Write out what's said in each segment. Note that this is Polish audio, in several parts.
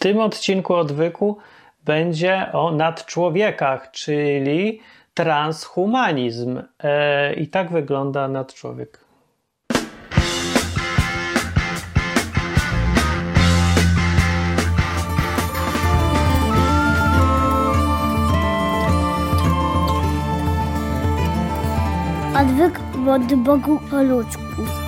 tym odcinku odwyku będzie o nadczłowiekach, czyli transhumanizm. E, I tak wygląda nadczłowiek. Odwyk od Bogu po ludzku.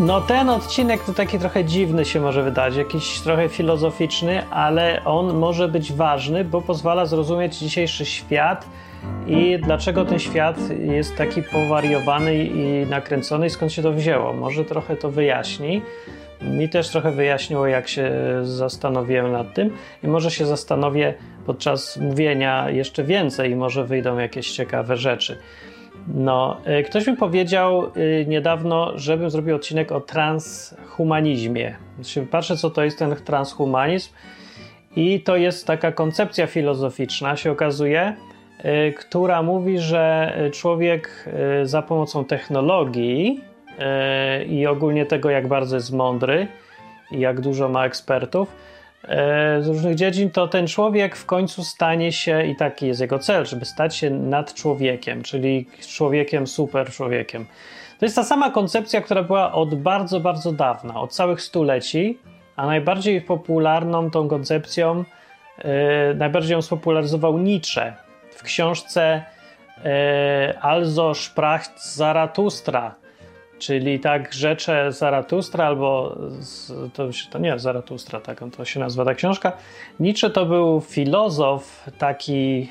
No ten odcinek to taki trochę dziwny się może wydać, jakiś trochę filozoficzny, ale on może być ważny, bo pozwala zrozumieć dzisiejszy świat i dlaczego ten świat jest taki powariowany i nakręcony i skąd się to wzięło. Może trochę to wyjaśni. Mi też trochę wyjaśniło, jak się zastanowiłem nad tym i może się zastanowię podczas mówienia jeszcze więcej i może wyjdą jakieś ciekawe rzeczy. No, y, ktoś mi powiedział y, niedawno, żebym zrobił odcinek o transhumanizmie. Patrzę, co to jest ten transhumanizm, i to jest taka koncepcja filozoficzna, się okazuje, y, która mówi, że człowiek za pomocą technologii i ogólnie tego, jak bardzo jest mądry i jak dużo ma ekspertów, z różnych dziedzin, to ten człowiek w końcu stanie się, i taki jest jego cel, żeby stać się nad człowiekiem, czyli człowiekiem, super człowiekiem. To jest ta sama koncepcja, która była od bardzo, bardzo dawna, od całych stuleci, a najbardziej popularną tą koncepcją, yy, najbardziej ją spopularyzował Nietzsche w książce yy, Also sprach Zaratustra, Czyli tak rzecze Zaratustra, albo z, to, to nie Zaratustra, tak to się nazywa ta książka. Nietzsche to był filozof taki,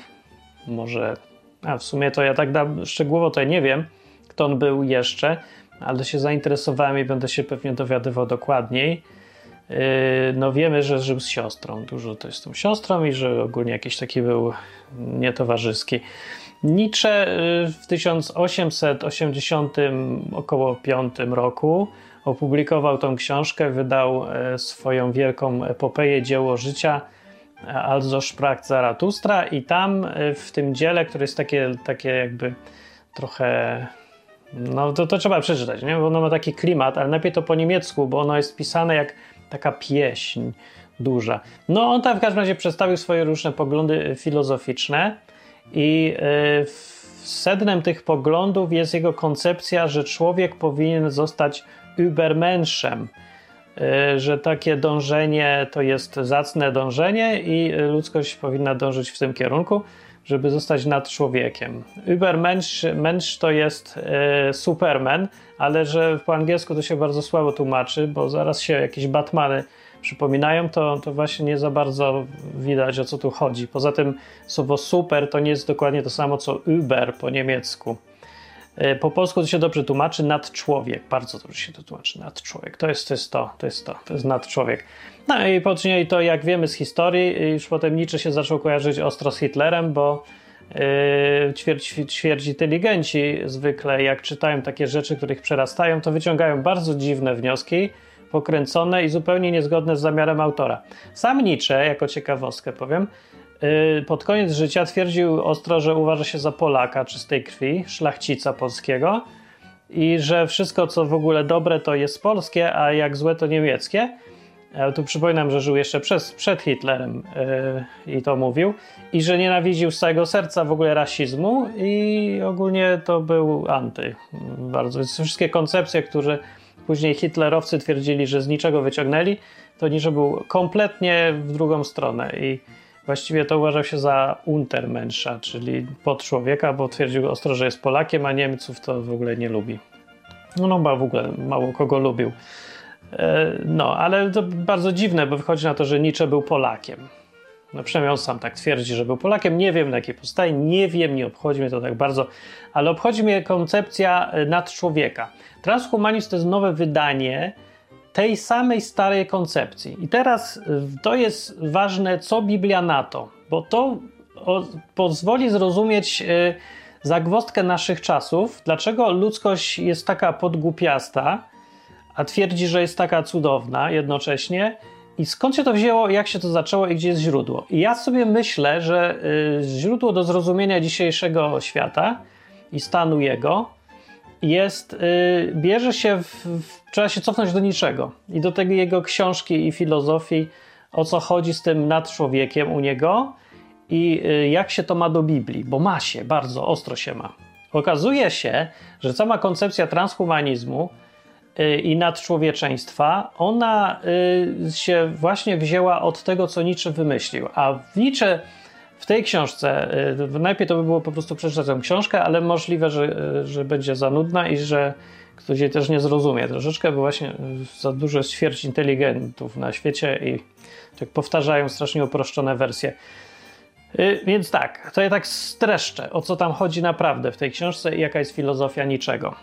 może, a w sumie to ja tak da, szczegółowo to ja nie wiem, kto on był jeszcze, ale się zainteresowałem i będę się pewnie dowiadywał dokładniej. Yy, no wiemy, że żył z siostrą, dużo to jest z tą siostrą i że ogólnie jakiś taki był nietowarzyski. Nietzsche y, w 1880 około 5 roku opublikował tą książkę, wydał e, swoją wielką epopeję, dzieło życia e, Also sprach Zaratustra i tam e, w tym dziele, które jest takie, takie jakby trochę no to, to trzeba przeczytać, nie? bo ono ma taki klimat, ale najpierw to po niemiecku, bo ono jest pisane jak taka pieśń duża. No on tam w każdym razie przedstawił swoje różne poglądy filozoficzne i e, sednem tych poglądów jest jego koncepcja, że człowiek powinien zostać übermenschem, e, że takie dążenie to jest zacne dążenie i ludzkość powinna dążyć w tym kierunku, żeby zostać nad człowiekiem. Übermensch mensch to jest e, Superman, ale że po angielsku to się bardzo słabo tłumaczy, bo zaraz się jakieś Batmany przypominają, to, to właśnie nie za bardzo widać o co tu chodzi. Poza tym słowo super to nie jest dokładnie to samo co Uber po niemiecku. E, po polsku to się dobrze tłumaczy nadczłowiek. Bardzo dobrze się to tłumaczy nadczłowiek. To jest, to jest to, to jest to, to jest nadczłowiek. No i później to jak wiemy z historii, już potem Nietzsche się zaczął kojarzyć ostro z Hitlerem, bo yy, ćwierć, ćwierć inteligenci zwykle jak czytają takie rzeczy, których przerastają, to wyciągają bardzo dziwne wnioski, pokręcone i zupełnie niezgodne z zamiarem autora. Sam Nietzsche, jako ciekawostkę powiem, y, pod koniec życia twierdził ostro, że uważa się za Polaka czystej krwi, szlachcica polskiego i że wszystko, co w ogóle dobre, to jest polskie, a jak złe, to niemieckie. Ja tu przypominam, że żył jeszcze przez, przed Hitlerem yy, i to mówił, i że nienawidził z całego serca w ogóle rasizmu i ogólnie to był anty. Bardzo. Więc wszystkie koncepcje, które Później hitlerowcy twierdzili, że z niczego wyciągnęli, to Nietzsche był kompletnie w drugą stronę i właściwie to uważał się za Untermenscha, czyli pod człowieka, bo twierdził ostro, że jest Polakiem, a Niemców to w ogóle nie lubi. No, no w ogóle mało kogo lubił. E, no, ale to bardzo dziwne, bo wychodzi na to, że Nietzsche był Polakiem. No przynajmniej on sam tak twierdzi, że był Polakiem. Nie wiem na jakiej podstawie, nie wiem, nie obchodzi mnie to tak bardzo, ale obchodzi mnie koncepcja e, nadczłowieka. Transhumanizm to jest nowe wydanie tej samej starej koncepcji. I teraz e, to jest ważne, co Biblia na to, bo to pozwoli zrozumieć y, zagwostkę naszych czasów, dlaczego ludzkość jest taka podgłupiasta, a twierdzi, że jest taka cudowna jednocześnie i skąd się to wzięło, jak się to zaczęło i gdzie jest źródło? I ja sobie myślę, że y, źródło do zrozumienia dzisiejszego świata i stanu jego jest, yy, bierze się, w, w, trzeba się cofnąć do niczego i do tego jego książki i filozofii, o co chodzi z tym nad człowiekiem u niego i yy, jak się to ma do Biblii, bo ma się, bardzo ostro się ma. Okazuje się, że sama koncepcja transhumanizmu i nadczłowieczeństwa, ona y, się właśnie wzięła od tego, co Nietzsche wymyślił, a Nietzsche w tej książce, y, najpierw to by było po prostu przeczytać tę książkę, ale możliwe, że, y, że będzie za nudna i że ktoś jej też nie zrozumie troszeczkę, bo właśnie y, za dużo ćwierć inteligentów na świecie i tak powtarzają strasznie uproszczone wersje. Więc tak, to ja tak streszczę, o co tam chodzi naprawdę w tej książce i jaka jest filozofia niczego.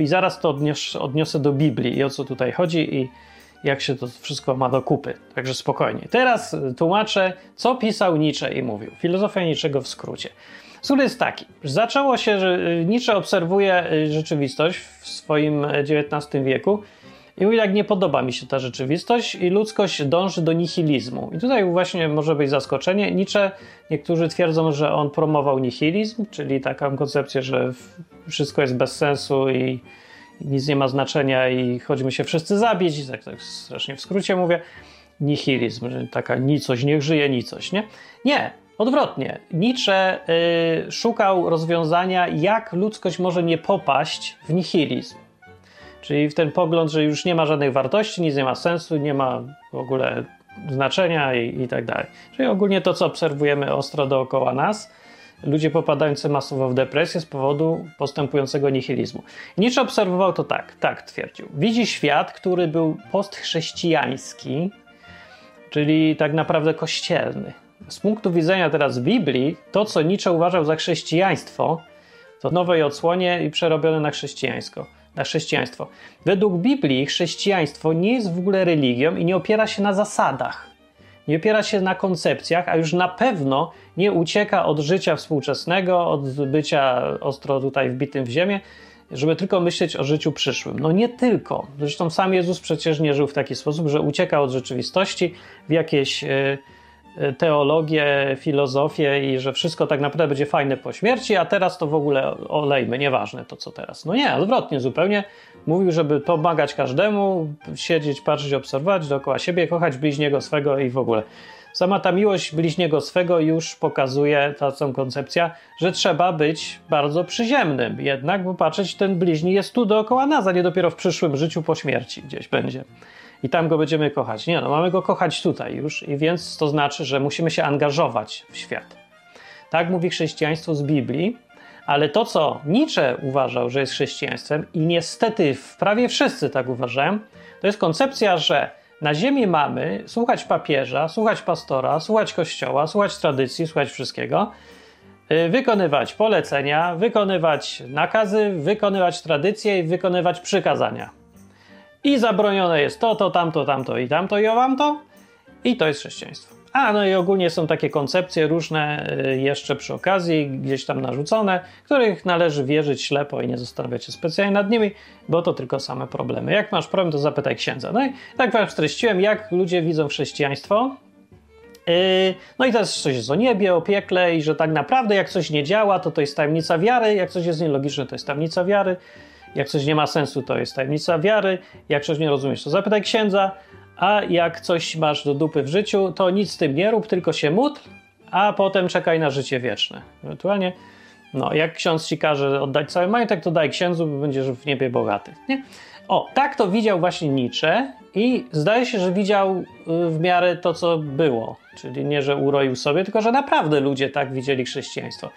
I zaraz to odniosę, odniosę do Biblii i o co tutaj chodzi i jak się to wszystko ma do kupy. Także spokojnie. Teraz tłumaczę, co pisał Nietzsche i mówił. Filozofia niczego w skrócie. Skrót jest taki. Zaczęło się, że Nietzsche obserwuje rzeczywistość w swoim XIX wieku i mówi, jak nie podoba mi się ta rzeczywistość i ludzkość dąży do nihilizmu. I tutaj właśnie może być zaskoczenie. Nietzsche, niektórzy twierdzą, że on promował nihilizm, czyli taką koncepcję, że wszystko jest bez sensu i nic nie ma znaczenia i chodzimy się wszyscy zabić, tak, tak strasznie w skrócie mówię, nihilizm, że taka nicość, niech żyje nicość, nie? Nie, odwrotnie. Nietzsche y, szukał rozwiązania, jak ludzkość może nie popaść w nihilizm. Czyli w ten pogląd, że już nie ma żadnych wartości, nic nie ma sensu, nie ma w ogóle znaczenia i, i tak dalej. Czyli ogólnie to, co obserwujemy ostro dookoła nas, ludzie popadający masowo w depresję z powodu postępującego nihilizmu. Nietzsche obserwował to tak, tak twierdził. Widzi świat, który był postchrześcijański, czyli tak naprawdę kościelny. Z punktu widzenia teraz Biblii, to co Nietzsche uważał za chrześcijaństwo, to nowej odsłonie i przerobione na chrześcijańsko. Na chrześcijaństwo. Według Biblii chrześcijaństwo nie jest w ogóle religią i nie opiera się na zasadach nie opiera się na koncepcjach, a już na pewno nie ucieka od życia współczesnego, od bycia ostro tutaj wbitym w ziemię, żeby tylko myśleć o życiu przyszłym. No nie tylko. Zresztą sam Jezus przecież nie żył w taki sposób, że ucieka od rzeczywistości w jakieś e, teologię, filozofię i że wszystko tak naprawdę będzie fajne po śmierci, a teraz to w ogóle olejmy, nieważne to co teraz. No nie, odwrotnie zupełnie. Mówił, żeby pomagać każdemu, siedzieć, patrzeć, obserwować dookoła siebie, kochać bliźniego swego i w ogóle. Sama ta miłość bliźniego swego już pokazuje, ta cała koncepcja, że trzeba być bardzo przyziemnym jednak, bo patrzeć, ten bliźni jest tu dookoła nas, a nie dopiero w przyszłym życiu po śmierci gdzieś będzie. I tam go będziemy kochać. Nie, no mamy go kochać tutaj już i więc to znaczy, że musimy się angażować w świat. Tak mówi chrześcijaństwo z Biblii, ale to, co Nietzsche uważał, że jest chrześcijaństwem, i niestety prawie wszyscy tak uważają, to jest koncepcja, że na ziemi mamy słuchać papieża, słuchać pastora, słuchać kościoła, słuchać tradycji, słuchać wszystkiego, y, wykonywać polecenia, wykonywać nakazy, wykonywać tradycje i wykonywać przykazania. I zabronione jest to, to, tamto, tamto i tamto i owamto. I to jest chrześcijaństwo. A, no i ogólnie są takie koncepcje różne y, jeszcze przy okazji, gdzieś tam narzucone, których należy wierzyć ślepo i nie zastanawiać się specjalnie nad nimi, bo to tylko same problemy. Jak masz problem, to zapytaj księdza. No i tak wam streściłem, jak ludzie widzą chrześcijaństwo. Yy, no i teraz coś jest o niebie, o piekle i że tak naprawdę jak coś nie działa, to to jest tajemnica wiary, jak coś jest nielogiczne, to jest tajemnica wiary, jak coś nie ma sensu, to jest tajemnica wiary, jak coś nie rozumiesz, to zapytaj księdza, a jak coś masz do dupy w życiu, to nic z tym nie rób, tylko się módl, a potem czekaj na życie wieczne. Ewentualnie, no, jak ksiądz ci każe oddać cały majątek, to daj księdzu, bo będziesz w niebie bogaty. Nie? O, tak to widział właśnie Nietzsche i zdaje się, że widział y, w miarę to, co było. Czyli nie, że uroił sobie, tylko że naprawdę ludzie tak widzieli chrześcijaństwo.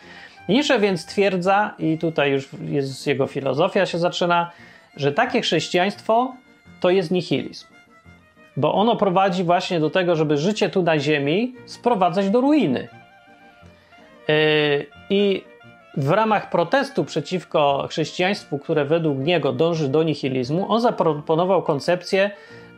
Nietzsche więc twierdza, i tutaj już jest jego filozofia się zaczyna, że takie chrześcijaństwo to jest nihilizm bo ono prowadzi właśnie do tego, żeby życie tu na Ziemi sprowadzać do ruiny. Yy, I w ramach protestu przeciwko chrześcijaństwu, które według niego dąży do nihilizmu, on zaproponował koncepcję,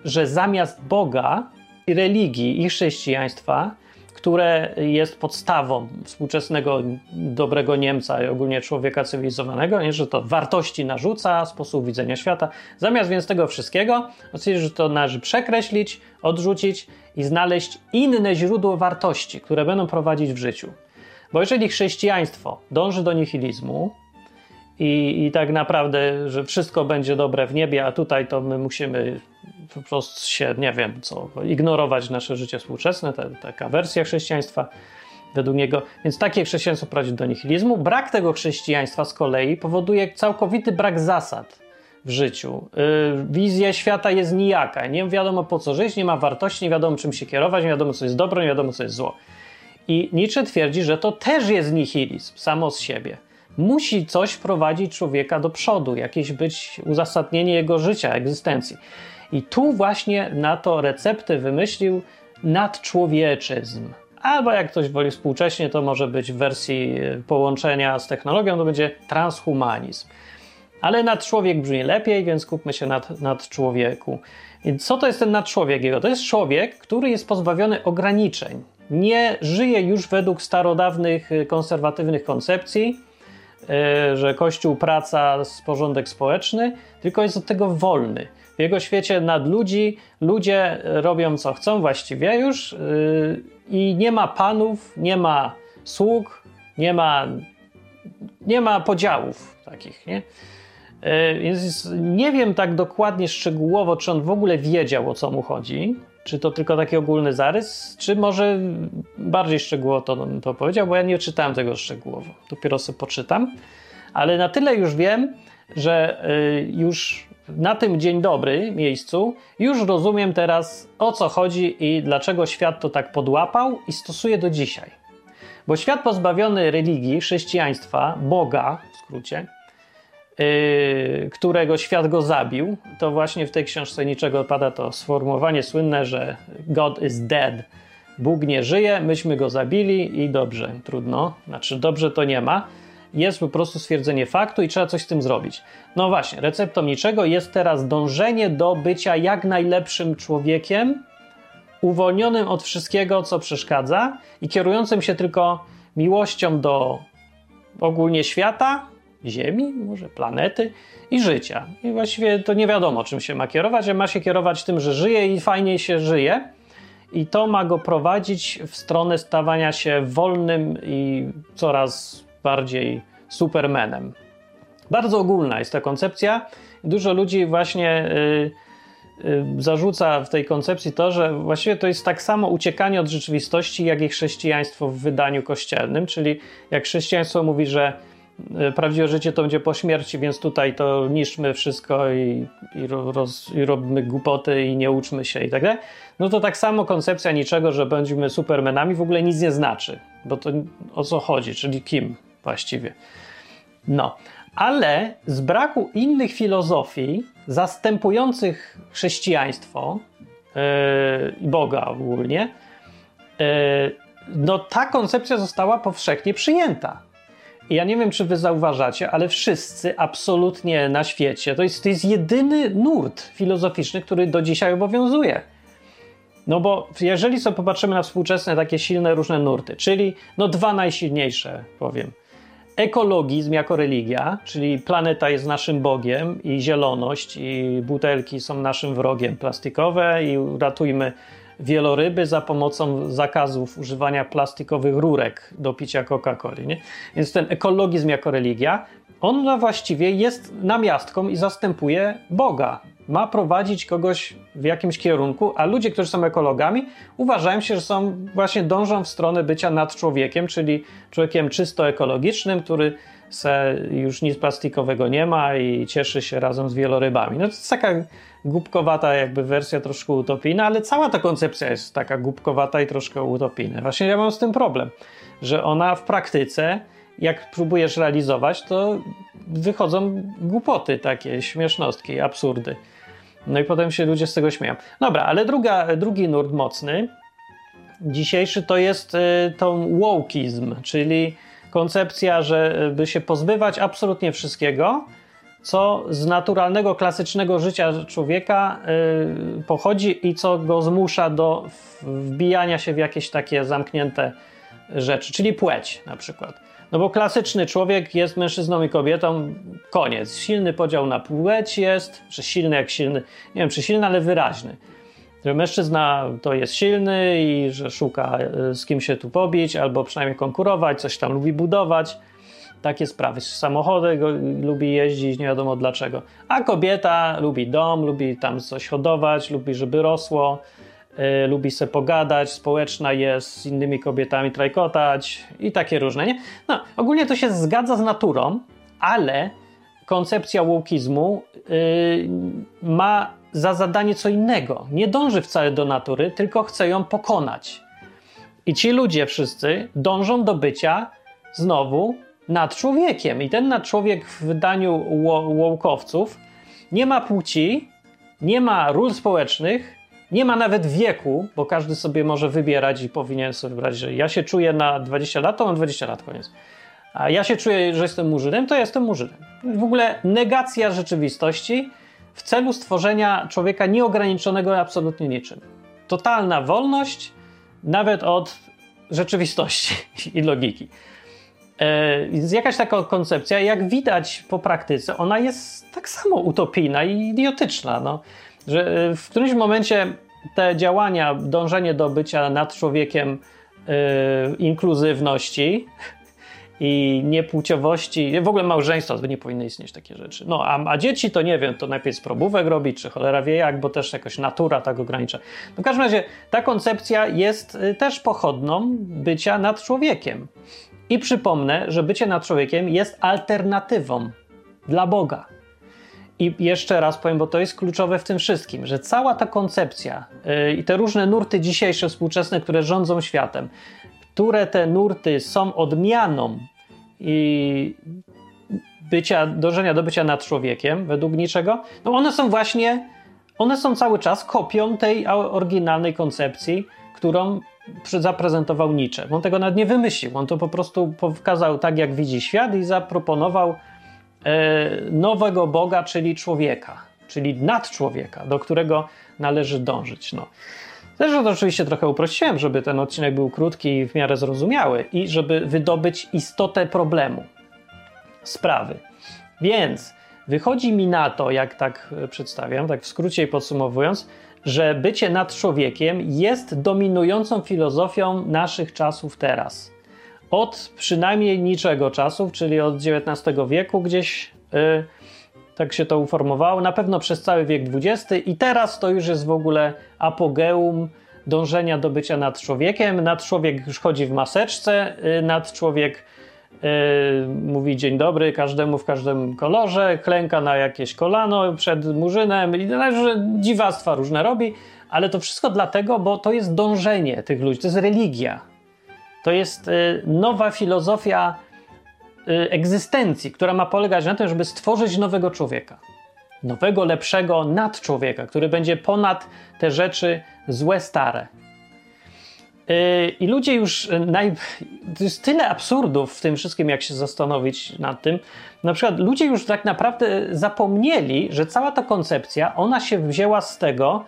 że zamiast Boga religii i chrześcijaństwa które jest podstawą współczesnego dobrego Niemca i ogólnie człowieka cywilizowanego, nie, że to wartości narzuca, sposób widzenia świata. Zamiast więc tego wszystkiego, oczywiście, że to należy przekreślić, odrzucić i znaleźć inne źródło wartości, które będą prowadzić w życiu. Bo jeżeli chrześcijaństwo dąży do nihilizmu i, i tak naprawdę, że wszystko będzie dobre w niebie, a tutaj to my musimy po prostu się, nie wiem co, ignorować nasze życie współczesne, ta, taka wersja chrześcijaństwa według niego. Więc takie chrześcijaństwo prowadzi do nihilizmu. Brak tego chrześcijaństwa z kolei powoduje całkowity brak zasad w życiu. Yy, wizja świata jest nijaka. Nie wiadomo po co żyć, nie ma wartości, nie wiadomo czym się kierować, nie wiadomo co jest dobro, nie wiadomo co jest zło. I Nietzsche twierdzi, że to też jest nihilizm samo z siebie. Musi coś prowadzić człowieka do przodu, jakieś być uzasadnienie jego życia, egzystencji. I tu właśnie na to recepty wymyślił nadczłowieczyzm. Albo jak ktoś woli współcześnie, to może być w wersji połączenia z technologią, to będzie transhumanizm. Ale nadczłowiek brzmi lepiej, więc kupmy się nad, nad człowieku. I co to jest ten nadczłowiek jego? To jest człowiek, który jest pozbawiony ograniczeń. Nie żyje już według starodawnych, konserwatywnych koncepcji, że Kościół, praca, porządek społeczny, tylko jest od tego wolny. W jego świecie nadludzi ludzie robią co chcą właściwie już yy, i nie ma panów, nie ma sług, nie ma, nie ma podziałów takich, nie? Yy, więc nie wiem tak dokładnie, szczegółowo, czy on w ogóle wiedział, o co mu chodzi. Czy to tylko taki ogólny zarys, czy może bardziej szczegółowo to, to powiedział, bo ja nie czytałem tego szczegółowo. Dopiero sobie poczytam. Ale na tyle już wiem, że yy, już na tym dzień dobry miejscu już rozumiem teraz o co chodzi i dlaczego świat to tak podłapał i stosuje do dzisiaj. Bo świat pozbawiony religii, chrześcijaństwa, Boga w skrócie, którego świat go zabił, to właśnie w tej książce niczego pada to sformułowanie słynne, że God is dead. Bóg nie żyje, myśmy go zabili i dobrze, trudno. Znaczy, dobrze to nie ma jest po prostu stwierdzenie faktu i trzeba coś z tym zrobić. No właśnie, receptą niczego jest teraz dążenie do bycia jak najlepszym człowiekiem, uwolnionym od wszystkiego, co przeszkadza i kierującym się tylko miłością do ogólnie świata, Ziemi, może planety i życia. I właściwie to nie wiadomo, czym się ma kierować, a ma się kierować tym, że żyje i fajnie się żyje. I to ma go prowadzić w stronę stawania się wolnym i coraz bardziej supermanem. Bardzo ogólna jest ta koncepcja. Dużo ludzi właśnie y, y, zarzuca w tej koncepcji to, że właściwie to jest tak samo uciekanie od rzeczywistości, jak i chrześcijaństwo w wydaniu kościelnym. Czyli jak chrześcijaństwo mówi, że prawdziwe życie to będzie po śmierci, więc tutaj to niszczmy wszystko i, i, roz, i robimy głupoty i nie uczmy się i tak dalej. No to tak samo koncepcja niczego, że będziemy supermenami w ogóle nic nie znaczy. Bo to o co chodzi, czyli kim właściwie. No, ale z braku innych filozofii zastępujących chrześcijaństwo i yy, Boga ogólnie, yy, no ta koncepcja została powszechnie przyjęta. I ja nie wiem, czy wy zauważacie, ale wszyscy absolutnie na świecie, to jest, to jest jedyny nurt filozoficzny, który do dzisiaj obowiązuje. No bo jeżeli sobie popatrzymy na współczesne takie silne różne nurty, czyli no dwa najsilniejsze, powiem – ekologizm jako religia, czyli planeta jest naszym Bogiem i zieloność i butelki są naszym wrogiem plastikowe i ratujmy wieloryby za pomocą zakazów używania plastikowych rurek do picia Coca-Coli. Więc ten ekologizm jako religia, on właściwie jest namiastką i zastępuje Boga ma prowadzić kogoś w jakimś kierunku, a ludzie, którzy są ekologami, uważają się, że są właśnie dążą w stronę bycia nad człowiekiem, czyli człowiekiem czysto ekologicznym, który se już nic plastikowego nie ma i cieszy się razem z wielorybami. No to jest taka głupkowata jakby wersja troszkę utopijna, ale cała ta koncepcja jest taka głupkowata i troszkę utopijna. Właśnie ja mam z tym problem, że ona w praktyce jak próbujesz realizować, to wychodzą głupoty takie, śmiesznostki, absurdy. No i potem się ludzie z tego śmieją. Dobra, ale druga, drugi nurt mocny dzisiejszy to jest y, wokeizm, czyli koncepcja, że by się pozbywać absolutnie wszystkiego, co z naturalnego, klasycznego życia człowieka y, pochodzi i co go zmusza do wbijania się w jakieś takie zamknięte rzeczy, czyli płeć na przykład. No bo klasyczny człowiek jest mężczyzną i kobietą, koniec. Silny podział na płeć jest, czy silny jak silny, nie wiem czy silny, ale wyraźny. Że mężczyzna to jest silny i że szuka e, z kim się tu pobić, albo przynajmniej konkurować, coś tam lubi budować. takie sprawy. Samochody go, lubi jeździć, nie wiadomo dlaczego. A kobieta lubi dom, lubi tam coś hodować, lubi, żeby rosło, yy, lubi se pogadać, społeczna jest, z innymi kobietami trajkotać i takie różne, nie? No, ogólnie to się zgadza z naturą, ale koncepcja łukizmu yy, ma za zadanie co innego. Nie dąży wcale do natury, tylko chce ją pokonać. I ci ludzie wszyscy dążą do bycia znowu nad człowiekiem. I ten nadczłowiek w wydaniu łowkowców nie ma płci, nie ma ról społecznych, nie ma nawet wieku, bo każdy sobie może wybierać i powinien sobie wybrać, że ja się czuję na 20 lat, to mam 20 lat, koniec. A ja się czuję, że jestem murzynem, to ja jestem murzynem. W ogóle negacja rzeczywistości w celu stworzenia człowieka nieograniczonego absolutnie niczym. Totalna wolność, nawet od rzeczywistości i logiki. E, więc jakaś taka koncepcja, jak widać po praktyce, ona jest tak samo utopijna i idiotyczna. No, że e, w którymś momencie te działania, dążenie do bycia nad człowiekiem, yy, inkluzywności, i niepłciowości, w ogóle małżeństwa nie powinny istnieć takie rzeczy. No, a, a dzieci to nie wiem, to najpierw probówek robić, czy cholera wie jak, bo też jakoś natura tak ogranicza. No, w każdym razie ta koncepcja jest y, też pochodną bycia nad człowiekiem. I przypomnę, że bycie nad człowiekiem jest alternatywą dla Boga. I jeszcze raz powiem, bo to jest kluczowe w tym wszystkim, że cała ta koncepcja yy, i te różne nurty dzisiejsze, współczesne, które rządzą światem, które te nurty są odmianą i bycia, dążenia do bycia nad człowiekiem według niczego, no one są właśnie, one są cały czas kopią tej oryginalnej koncepcji, którą zaprezentował Nietzsche. On tego nawet nie wymyślił, on to po prostu pokazał tak, jak widzi świat i zaproponował e, nowego Boga, czyli człowieka, czyli nadczłowieka, do którego należy dążyć. No. Zresztą to oczywiście trochę uprościłem, żeby ten odcinek był krótki i w miarę zrozumiały i żeby wydobyć istotę problemu, sprawy. Więc wychodzi mi na to, jak tak e, przedstawiam, tak w skrócie i podsumowując, że bycie nad człowiekiem jest dominującą filozofią naszych czasów teraz. Od przynajmniej niczego czasów, czyli od XIX wieku gdzieś. Yy, tak się to uformowało, na pewno przez cały wiek XX i teraz to już jest w ogóle apogeum dążenia do bycia nad człowiekiem. Nad człowiek już chodzi w maseczce, y, nad człowiek yy, mówi dzień dobry każdemu w każdym kolorze, klęka na jakieś kolano przed murzynem i że dziwactwa różne robi, ale to wszystko dlatego, bo to jest dążenie tych ludzi, to jest religia. To jest yy, nowa filozofia Y, egzystencji, która ma polegać na tym, żeby stworzyć nowego człowieka. Nowego, lepszego nadczłowieka, który będzie ponad te rzeczy złe, stare. Y, I ludzie już. Y, naj... To jest tyle absurdów w tym wszystkim, jak się zastanowić nad tym. Na przykład, ludzie już tak naprawdę zapomnieli, że cała ta koncepcja, ona się wzięła z tego,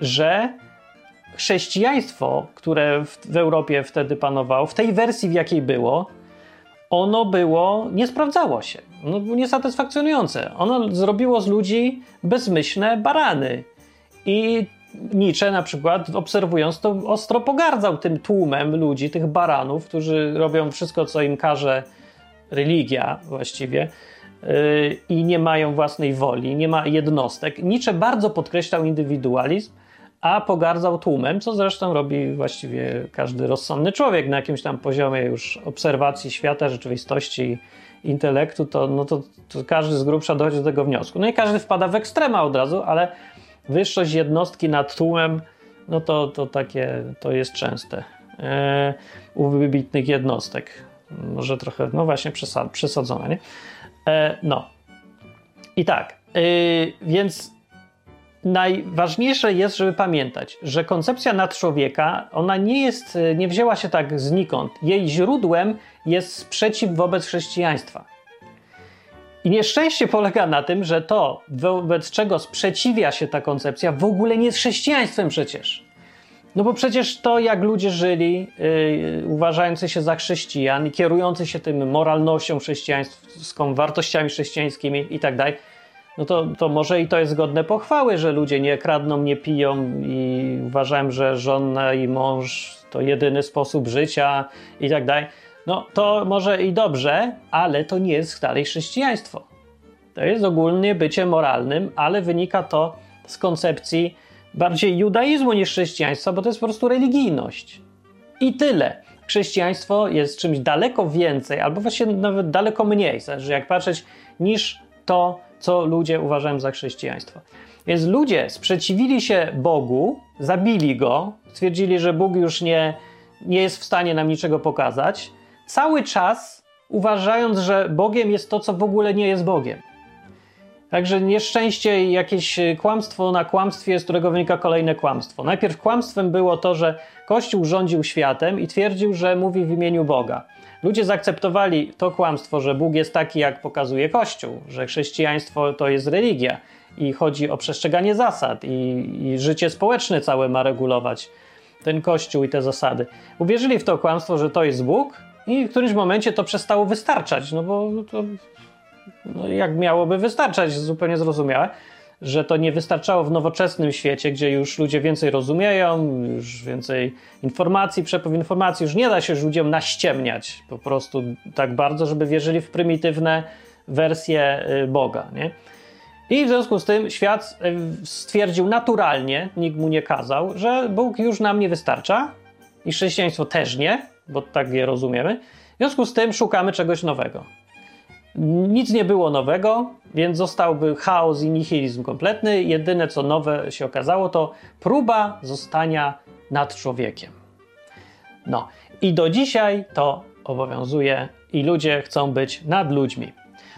że chrześcijaństwo, które w, w Europie wtedy panowało, w tej wersji, w jakiej było, ono było, nie sprawdzało się. Było niesatysfakcjonujące. Ono zrobiło z ludzi bezmyślne barany. I Nietzsche na przykład, obserwując to, ostro pogardzał tym tłumem ludzi, tych baranów, którzy robią wszystko, co im każe religia właściwie yy, i nie mają własnej woli, nie ma jednostek. Nietzsche bardzo podkreślał indywidualizm, a pogardzał tłumem, co zresztą robi właściwie każdy rozsądny człowiek na jakimś tam poziomie już obserwacji świata, rzeczywistości, intelektu, to, no to, to każdy z grubsza dochodzi do tego wniosku. No i każdy wpada w ekstrema od razu, ale wyższość jednostki nad tłumem, no to, to takie, to jest częste e, u wybitnych jednostek. Może trochę, no właśnie przesadzone, nie? E, no. I tak, e, więc najważniejsze jest, żeby pamiętać, że koncepcja nadczłowieka, ona nie jest, nie wzięła się tak znikąd. Jej źródłem jest sprzeciw wobec chrześcijaństwa. I nieszczęście polega na tym, że to, wobec czego sprzeciwia się ta koncepcja, w ogóle nie jest chrześcijaństwem przecież. No bo przecież to, jak ludzie żyli, yy, uważający się za chrześcijan i kierujący się tym moralnością chrześcijańską, wartościami chrześcijańskimi i tak dalej, no to, to może i to jest godne pochwały, że ludzie nie kradną, nie piją i uważałem, że żona i mąż to jedyny sposób życia i tak dalej. No to może i dobrze, ale to nie jest dalej chrześcijaństwo. To jest ogólnie bycie moralnym, ale wynika to z koncepcji bardziej judaizmu niż chrześcijaństwa, bo to jest po prostu religijność. I tyle. Chrześcijaństwo jest czymś daleko więcej, albo właściwie nawet daleko mniej, zależy jak patrzeć, niż to, co ludzie uważają za chrześcijaństwo. Więc ludzie sprzeciwili się Bogu, zabili go, stwierdzili, że Bóg już nie, nie jest w stanie nam niczego pokazać, cały czas uważając, że Bogiem jest to, co w ogóle nie jest Bogiem. Także nieszczęście i jakieś kłamstwo na kłamstwie, z którego wynika kolejne kłamstwo. Najpierw kłamstwem było to, że Kościół rządził światem i twierdził, że mówi w imieniu Boga. Ludzie zaakceptowali to kłamstwo, że Bóg jest taki, jak pokazuje Kościół, że chrześcijaństwo to jest religia i chodzi o przestrzeganie zasad i, i życie społeczne całe ma regulować ten Kościół i te zasady. Uwierzyli w to kłamstwo, że to jest Bóg i w którymś momencie to przestało wystarczać, no bo to no jak miałoby wystarczać, zupełnie zrozumiałe, że to nie wystarczało w nowoczesnym świecie, gdzie już ludzie więcej rozumieją, już więcej informacji, przepływ informacji, już nie da się ludziom naściemniać po prostu tak bardzo, żeby wierzyli w prymitywne wersje y, Boga, nie? I w związku z tym świat y, stwierdził naturalnie, nikt mu nie kazał, że Bóg już nam nie wystarcza i chrześcijaństwo też nie, bo tak je rozumiemy. W związku z tym szukamy czegoś nowego. Nic nie było nowego, więc zostałby chaos i nihilizm kompletny. Jedyne co nowe się okazało to próba zostania nad człowiekiem. No i do dzisiaj to obowiązuje i ludzie chcą być nad ludźmi.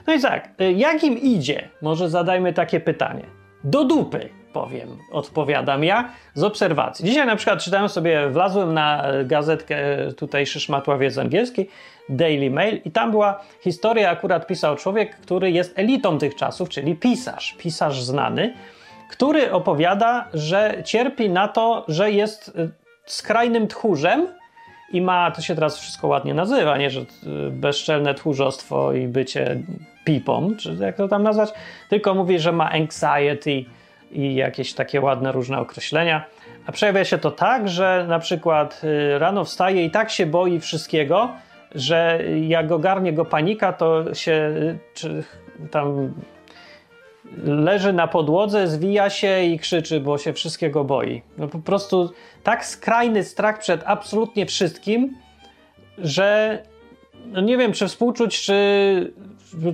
No i tak, jak im idzie? Może zadajmy takie pytanie. Do dupy, powiem, odpowiadam ja z obserwacji. Dzisiaj na przykład czytałem sobie, wlazłem na gazetkę tutaj Szyszmatła Wiedzy Angielskiej, Daily Mail i tam była historia, akurat pisał człowiek, który jest elitą tych czasów, czyli pisarz, pisarz znany, który opowiada, że cierpi na to, że jest y, skrajnym tchórzem i ma, to się teraz wszystko ładnie nazywa, nie, że y, bezczelne tchórzostwo i bycie pipą, czy jak to tam nazwać, tylko mówi, że ma anxiety i jakieś takie ładne różne określenia. A przejawia się to tak, że na przykład y, rano wstaje i tak się boi wszystkiego, że jak ogarnie go panika, to się tam leży na podłodze, zwija się i krzyczy, bo się wszystkiego boi. No po prostu tak skrajny strach przed absolutnie wszystkim, że no nie wiem, czy współczuć, czy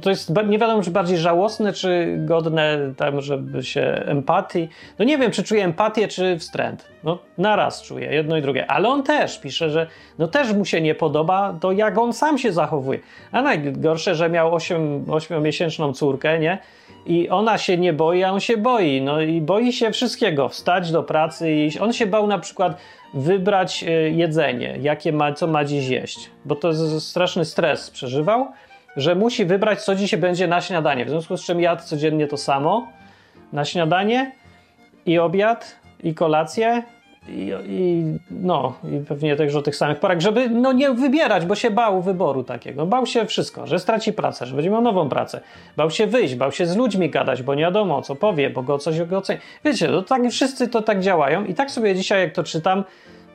to jest nie wiadomo, czy bardziej żałosne, czy godne tam, żeby się empatii. No nie wiem, czy czuję empatię, czy wstręt. No naraz czuję jedno i drugie. Ale on też pisze, że no też mu się nie podoba to, jak on sam się zachowuje. A najgorsze, że miał 8, 8-miesięczną córkę, nie? I ona się nie boi, a on się boi. No i boi się wszystkiego. Wstać do pracy i. On się bał na przykład wybrać e, jedzenie, jakie ma, co ma dziś jeść. Bo to straszny stres przeżywał że musi wybrać, co dzisiaj będzie na śniadanie. W związku z czym jadł codziennie to samo na śniadanie i obiad i kolację i, i, no, i pewnie także o tych samych porach, żeby no, nie wybierać, bo się bał wyboru takiego. Bał się wszystko, że straci pracę, że będzie miał nową pracę. Bał się wyjść, bał się z ludźmi gadać, bo nie wiadomo, co powie, bo go coś oceni. Wiecie, to tak, wszyscy to tak działają i tak sobie dzisiaj, jak to czytam,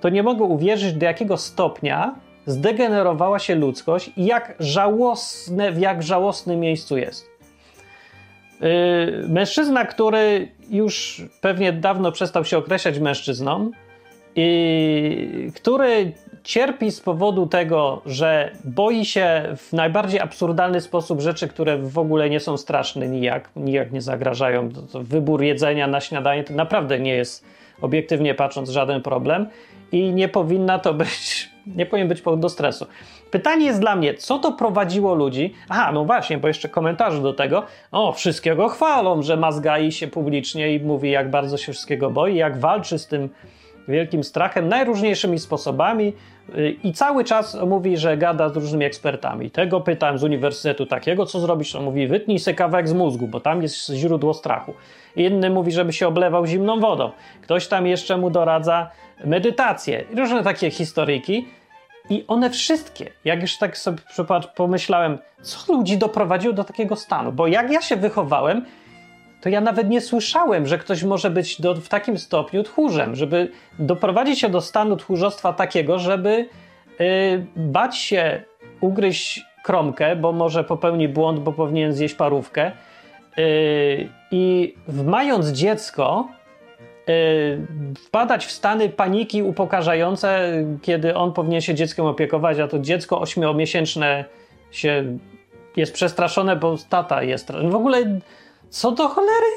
to nie mogę uwierzyć, do jakiego stopnia zdegenerowała się ludzkość i jak żałosne, w jak żałosnym miejscu jest. Yy, mężczyzna, który już pewnie dawno przestał się określać mężczyzną, i który cierpi z powodu tego, że boi się w najbardziej absurdalny sposób rzeczy, które w ogóle nie są straszne nijak, nijak nie zagrażają. To, to wybór jedzenia na śniadanie to naprawdę nie jest obiektywnie patrząc żaden problem i nie powinna to być, nie powinien być powód do stresu. Pytanie jest dla mnie, co to prowadziło ludzi? Aha, no właśnie, bo jeszcze komentarze do tego. O, wszystkiego chwalą, że mazgai się publicznie i mówi, jak bardzo się wszystkiego boi, jak walczy z tym wielkim strachem najróżniejszymi sposobami y, i cały czas mówi, że gada z różnymi ekspertami. Tego pytałem z uniwersytetu takiego, co zrobisz? On mówi, wytnij sobie kawałek z mózgu, bo tam jest źródło strachu. Inny mówi, żeby się oblewał zimną wodą. Ktoś tam jeszcze mu doradza medytację. Różne takie historyjki. I one wszystkie, jak już tak sobie pomyślałem, co ludzi doprowadziło do takiego stanu? Bo jak ja się wychowałem, to ja nawet nie słyszałem, że ktoś może być do, w takim stopniu tchórzem, żeby doprowadzić się do stanu tchórzostwa takiego, żeby yy, bać się ugryźć kromkę, bo może popełni błąd, bo powinien zjeść parówkę. Yy, I mając dziecko, yy, wpadać w stany paniki upokarzające, kiedy on powinien się dzieckiem opiekować, a to dziecko ośmiomiesięczne się jest przestraszone, bo tata jest. W ogóle co do cholery?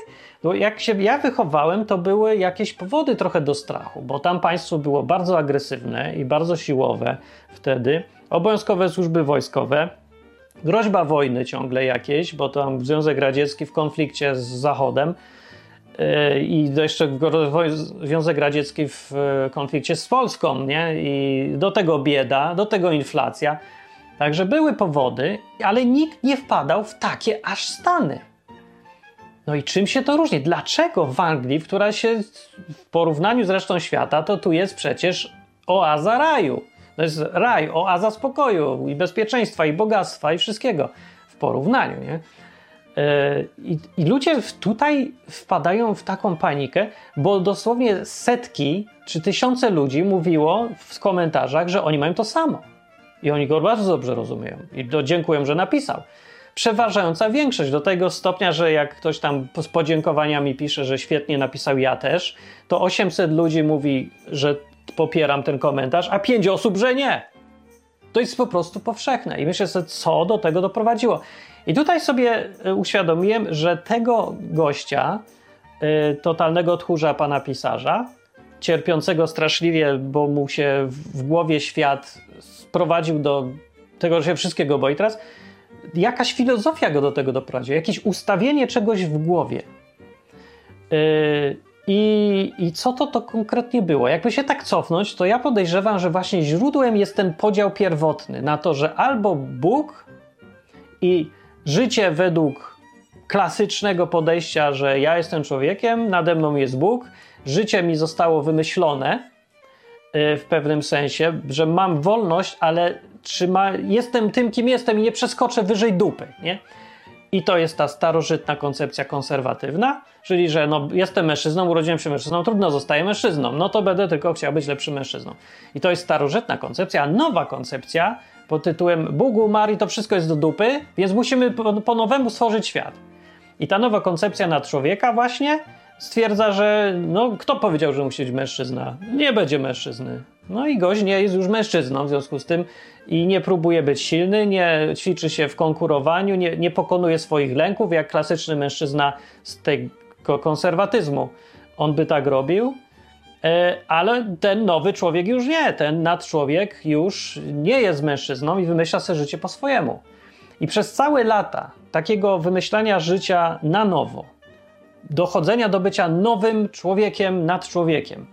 No jak się ja wychowałem, to były jakieś powody trochę do strachu, bo tam państwo było bardzo agresywne i bardzo siłowe wtedy. Obowiązkowe służby wojskowe, groźba wojny ciągle jakieś, bo tam Związek Radziecki w konflikcie z Zachodem yy, i jeszcze Związek Radziecki w yy, konflikcie z Polską, nie? I do tego bieda, do tego inflacja. Także były powody, ale nikt nie wpadał w takie aż stany. No i czym się to różni? Dlaczego w Anglii, która się w porównaniu z resztą świata, to tu jest przecież oaza raju. To jest raj, oaza spokoju i bezpieczeństwa i bogactwa i wszystkiego w porównaniu, nie? E, I, I, ludzie tutaj wpadają w taką panikę, bo dosłownie setki czy tysiące ludzi mówiło w komentarzach, że oni mają to samo. I oni go bardzo dobrze rozumieją. I do, dziękuję, że napisał. Przeważająca większość do tego stopnia, że jak ktoś tam z podziękowaniami pisze, że świetnie napisał ja też, to 800 ludzi mówi, że popieram ten komentarz, a 5 osób, że nie. To jest po prostu powszechne. I myślę sobie, co do tego doprowadziło. I tutaj sobie e, uświadomiłem, że tego gościa, y, totalnego tchórza pana pisarza, cierpiącego straszliwie, bo mu się w głowie świat sprowadził do tego, że się wszystkiego boi teraz, jakaś filozofia go do tego doprowadziła, jakieś ustawienie czegoś w głowie. Yy, i, I co to to konkretnie było? Jakby się tak cofnąć, to ja podejrzewam, że właśnie źródłem jest ten podział pierwotny na to, że albo Bóg i życie według klasycznego podejścia, że ja jestem człowiekiem, nade mną jest Bóg, życie mi zostało wymyślone y, w pewnym sensie, że mam wolność, ale trzyma, jestem tym, kim jestem i nie przeskoczę wyżej dupy, nie? I to jest ta starożytna koncepcja konserwatywna, czyli że no, jestem mężczyzną, urodziłem się mężczyzną, trudno zostaję mężczyzną, no to będę tylko chciał być lepszym mężczyzną. I to jest starożytna koncepcja, a nowa koncepcja pod tytułem Bóg umarł i to wszystko jest do dupy, więc musimy po, po nowemu stworzyć świat. I ta nowa koncepcja na człowieka właśnie stwierdza, że no, kto powiedział, że musi być mężczyzna? Nie będzie mężczyzny. No i gość nie jest już mężczyzną, w związku z tym i nie próbuje być silny, nie ćwiczy się w konkurowaniu, nie, nie pokonuje swoich lęków, jak klasyczny mężczyzna z tego konserwatyzmu. On by tak robił, e, ale ten nowy człowiek już nie. Ten nadczłowiek już nie jest mężczyzną i wymyśla sobie życie po swojemu. I przez całe lata takiego wymyślania życia na nowo, dochodzenia do bycia nowym człowiekiem nad człowiekiem,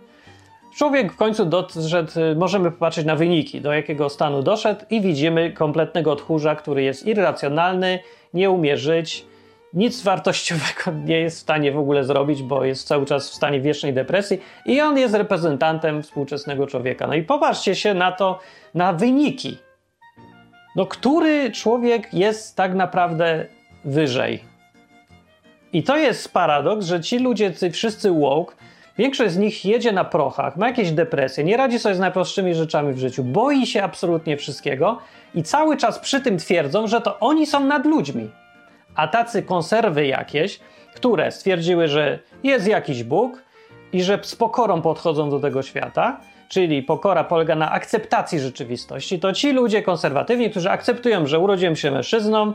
Człowiek w końcu doszedł, możemy popatrzeć na wyniki, do jakiego stanu doszedł i widzimy kompletnego tchórza, który jest irracjonalny, nie umie żyć, nic wartościowego nie jest w stanie w ogóle zrobić, bo jest cały czas w stanie wiecznej depresji i on jest reprezentantem współczesnego człowieka. No i popatrzcie się na to, na wyniki. No, który człowiek jest tak naprawdę wyżej? I to jest paradoks, że ci ludzie, ci wszyscy woke, Większość z nich jedzie na prochach, ma jakieś depresje, nie radzi sobie z najprostszymi rzeczami w życiu, boi się absolutnie wszystkiego i cały czas przy tym twierdzą, że to oni są nad ludźmi. A tacy konserwy jakieś, które stwierdziły, że jest jakiś Bóg i że z pokorą podchodzą do tego świata, czyli pokora polega na akceptacji rzeczywistości, to ci ludzie konserwatywni, którzy akceptują, że urodziłem się mężczyzną,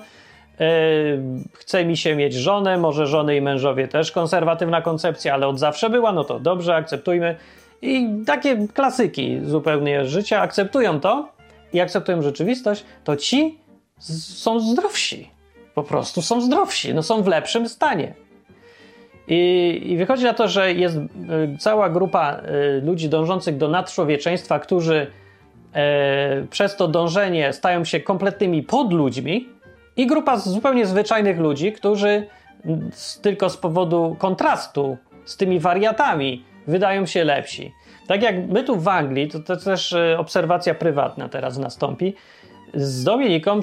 chce mi się mieć żonę, może żony i mężowie też konserwatywna koncepcja, ale od zawsze była, no to dobrze, akceptujmy. I takie klasyki zupełnie życia akceptują to i akceptują rzeczywistość, to ci są zdrowsi. Po prostu są zdrowsi, no są w lepszym stanie. I, I, wychodzi na to, że jest y, cała grupa y, ludzi dążących do nadczłowieczeństwa, którzy y, przez to dążenie stają się kompletnymi podludźmi, i grupa zupełnie zwyczajnych ludzi, którzy tylko z powodu kontrastu z tymi wariatami wydają się lepsi. Tak jak my tu w Anglii, to, to też e, obserwacja prywatna teraz nastąpi. Z Dominiką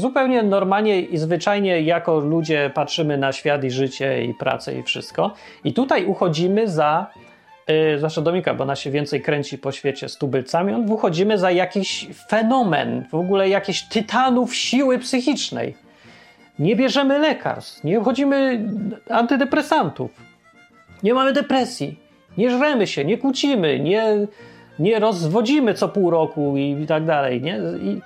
zupełnie normalnie i zwyczajnie jako ludzie patrzymy na świat i życie i pracę i wszystko. I tutaj uchodzimy za yy, zwłaszcza bo ona się więcej kręci po świecie z tubylcami, on wychodzimy za jakiś fenomen, w ogóle jakiś tytanów siły psychicznej. Nie bierzemy lekarstw, nie chodzimy antydepresantów, nie mamy depresji, nie żremy się, nie kłócimy, nie, nie rozwodzimy co pół roku i, i tak dalej. Nie? I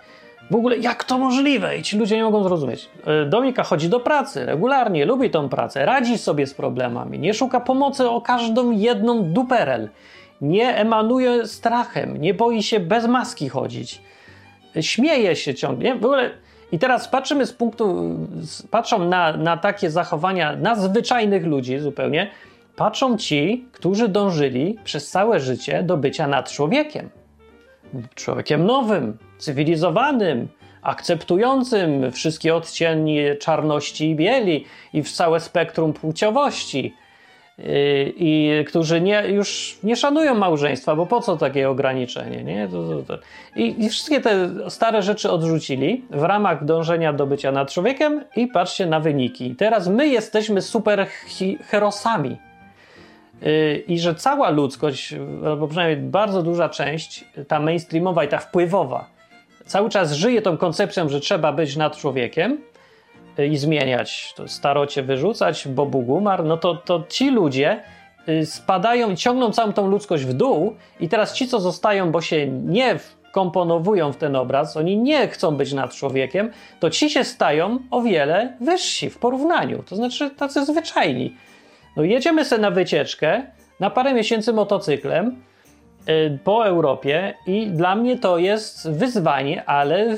w ogóle jak to możliwe? I ci ludzie nie mogą zrozumieć. E, Dominika chodzi do pracy regularnie, lubi tą pracę, radzi sobie z problemami, nie szuka pomocy o każdą jedną duperel, nie emanuje strachem, nie boi się bez maski chodzić, śmieje się ciągle. W ogóle i teraz patrzymy z punktu, patrzą na, na takie zachowania nadzwyczajnych ludzi zupełnie, patrzą ci, którzy dążyli przez całe życie do bycia nad człowiekiem. Człowiekiem nowym, cywilizowanym, akceptującym wszystkie odcienie czarności i bieli i całe spektrum płciowości. Yy, I którzy nie, już nie szanują małżeństwa, bo po co takie ograniczenie? Nie? I, I wszystkie te stare rzeczy odrzucili w ramach dążenia do bycia nad człowiekiem, i patrzcie na wyniki. Teraz my jesteśmy super herosami i że cała ludzkość, albo przynajmniej bardzo duża część, ta mainstreamowa i ta wpływowa, cały czas żyje tą koncepcją, że trzeba być nad człowiekiem i zmieniać, to starocie wyrzucać, bo Bóg umarł, no to, to ci ludzie y, spadają i ciągną całą tą ludzkość w dół i teraz ci, co zostają, bo się nie komponowują w ten obraz, oni nie chcą być nad człowiekiem, to ci się stają o wiele wyżsi w porównaniu, to znaczy tacy zwyczajni. No jedziemy sobie na wycieczkę, na parę miesięcy motocyklem yy, po Europie i dla mnie to jest wyzwanie, ale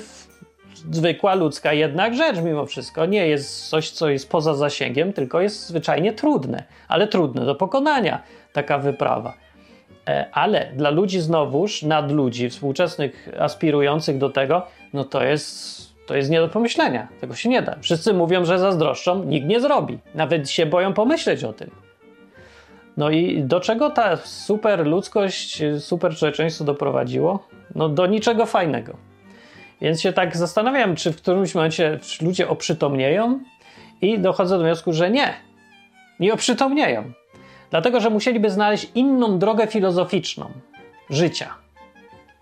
zwykła ludzka jednak rzecz mimo wszystko. Nie jest coś, co jest poza zasięgiem, tylko jest zwyczajnie trudne, ale trudne do pokonania taka wyprawa. E, ale dla ludzi znowuż, nad ludzi współczesnych aspirujących do tego, no to jest to jest nie do pomyślenia. Tego się nie da. Wszyscy mówią, że zazdroszczą, nikt nie zrobi. Nawet się boją pomyśleć o tym. No i do czego ta super ludzkość, super człowieczeństwo doprowadziło? No do niczego fajnego. Więc się tak zastanawiam, czy w którymś momencie ludzie oprzytomnieją i dochodzę do wniosku, że nie. Nie oprzytomnieją. Dlatego, że musieliby znaleźć inną drogę filozoficzną życia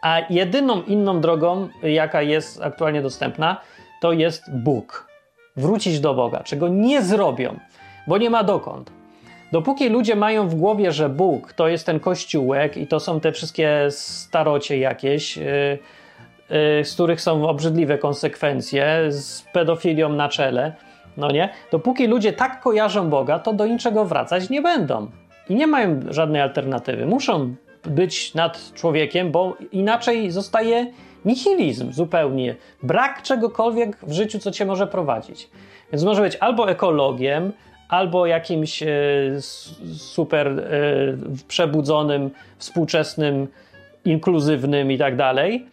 a jedyną inną drogą, jaka jest aktualnie dostępna, to jest Bóg. Wrócić do Boga, czego nie zrobią, bo nie ma dokąd. Dopóki ludzie mają w głowie, że Bóg to jest ten kościółek i to są te wszystkie starocie jakieś, yy, yy, z których są obrzydliwe konsekwencje, z pedofilią na czele, no nie? Dopóki ludzie tak kojarzą Boga, to do niczego wracać nie będą. I nie mają żadnej alternatywy. Muszą być nad człowiekiem, bo inaczej zostaje nihilizm zupełnie. Brak czegokolwiek w życiu, co cię może prowadzić. Więc może być albo ekologiem, albo jakimś e, super e, przebudzonym, współczesnym, inkluzywnym i tak dalej.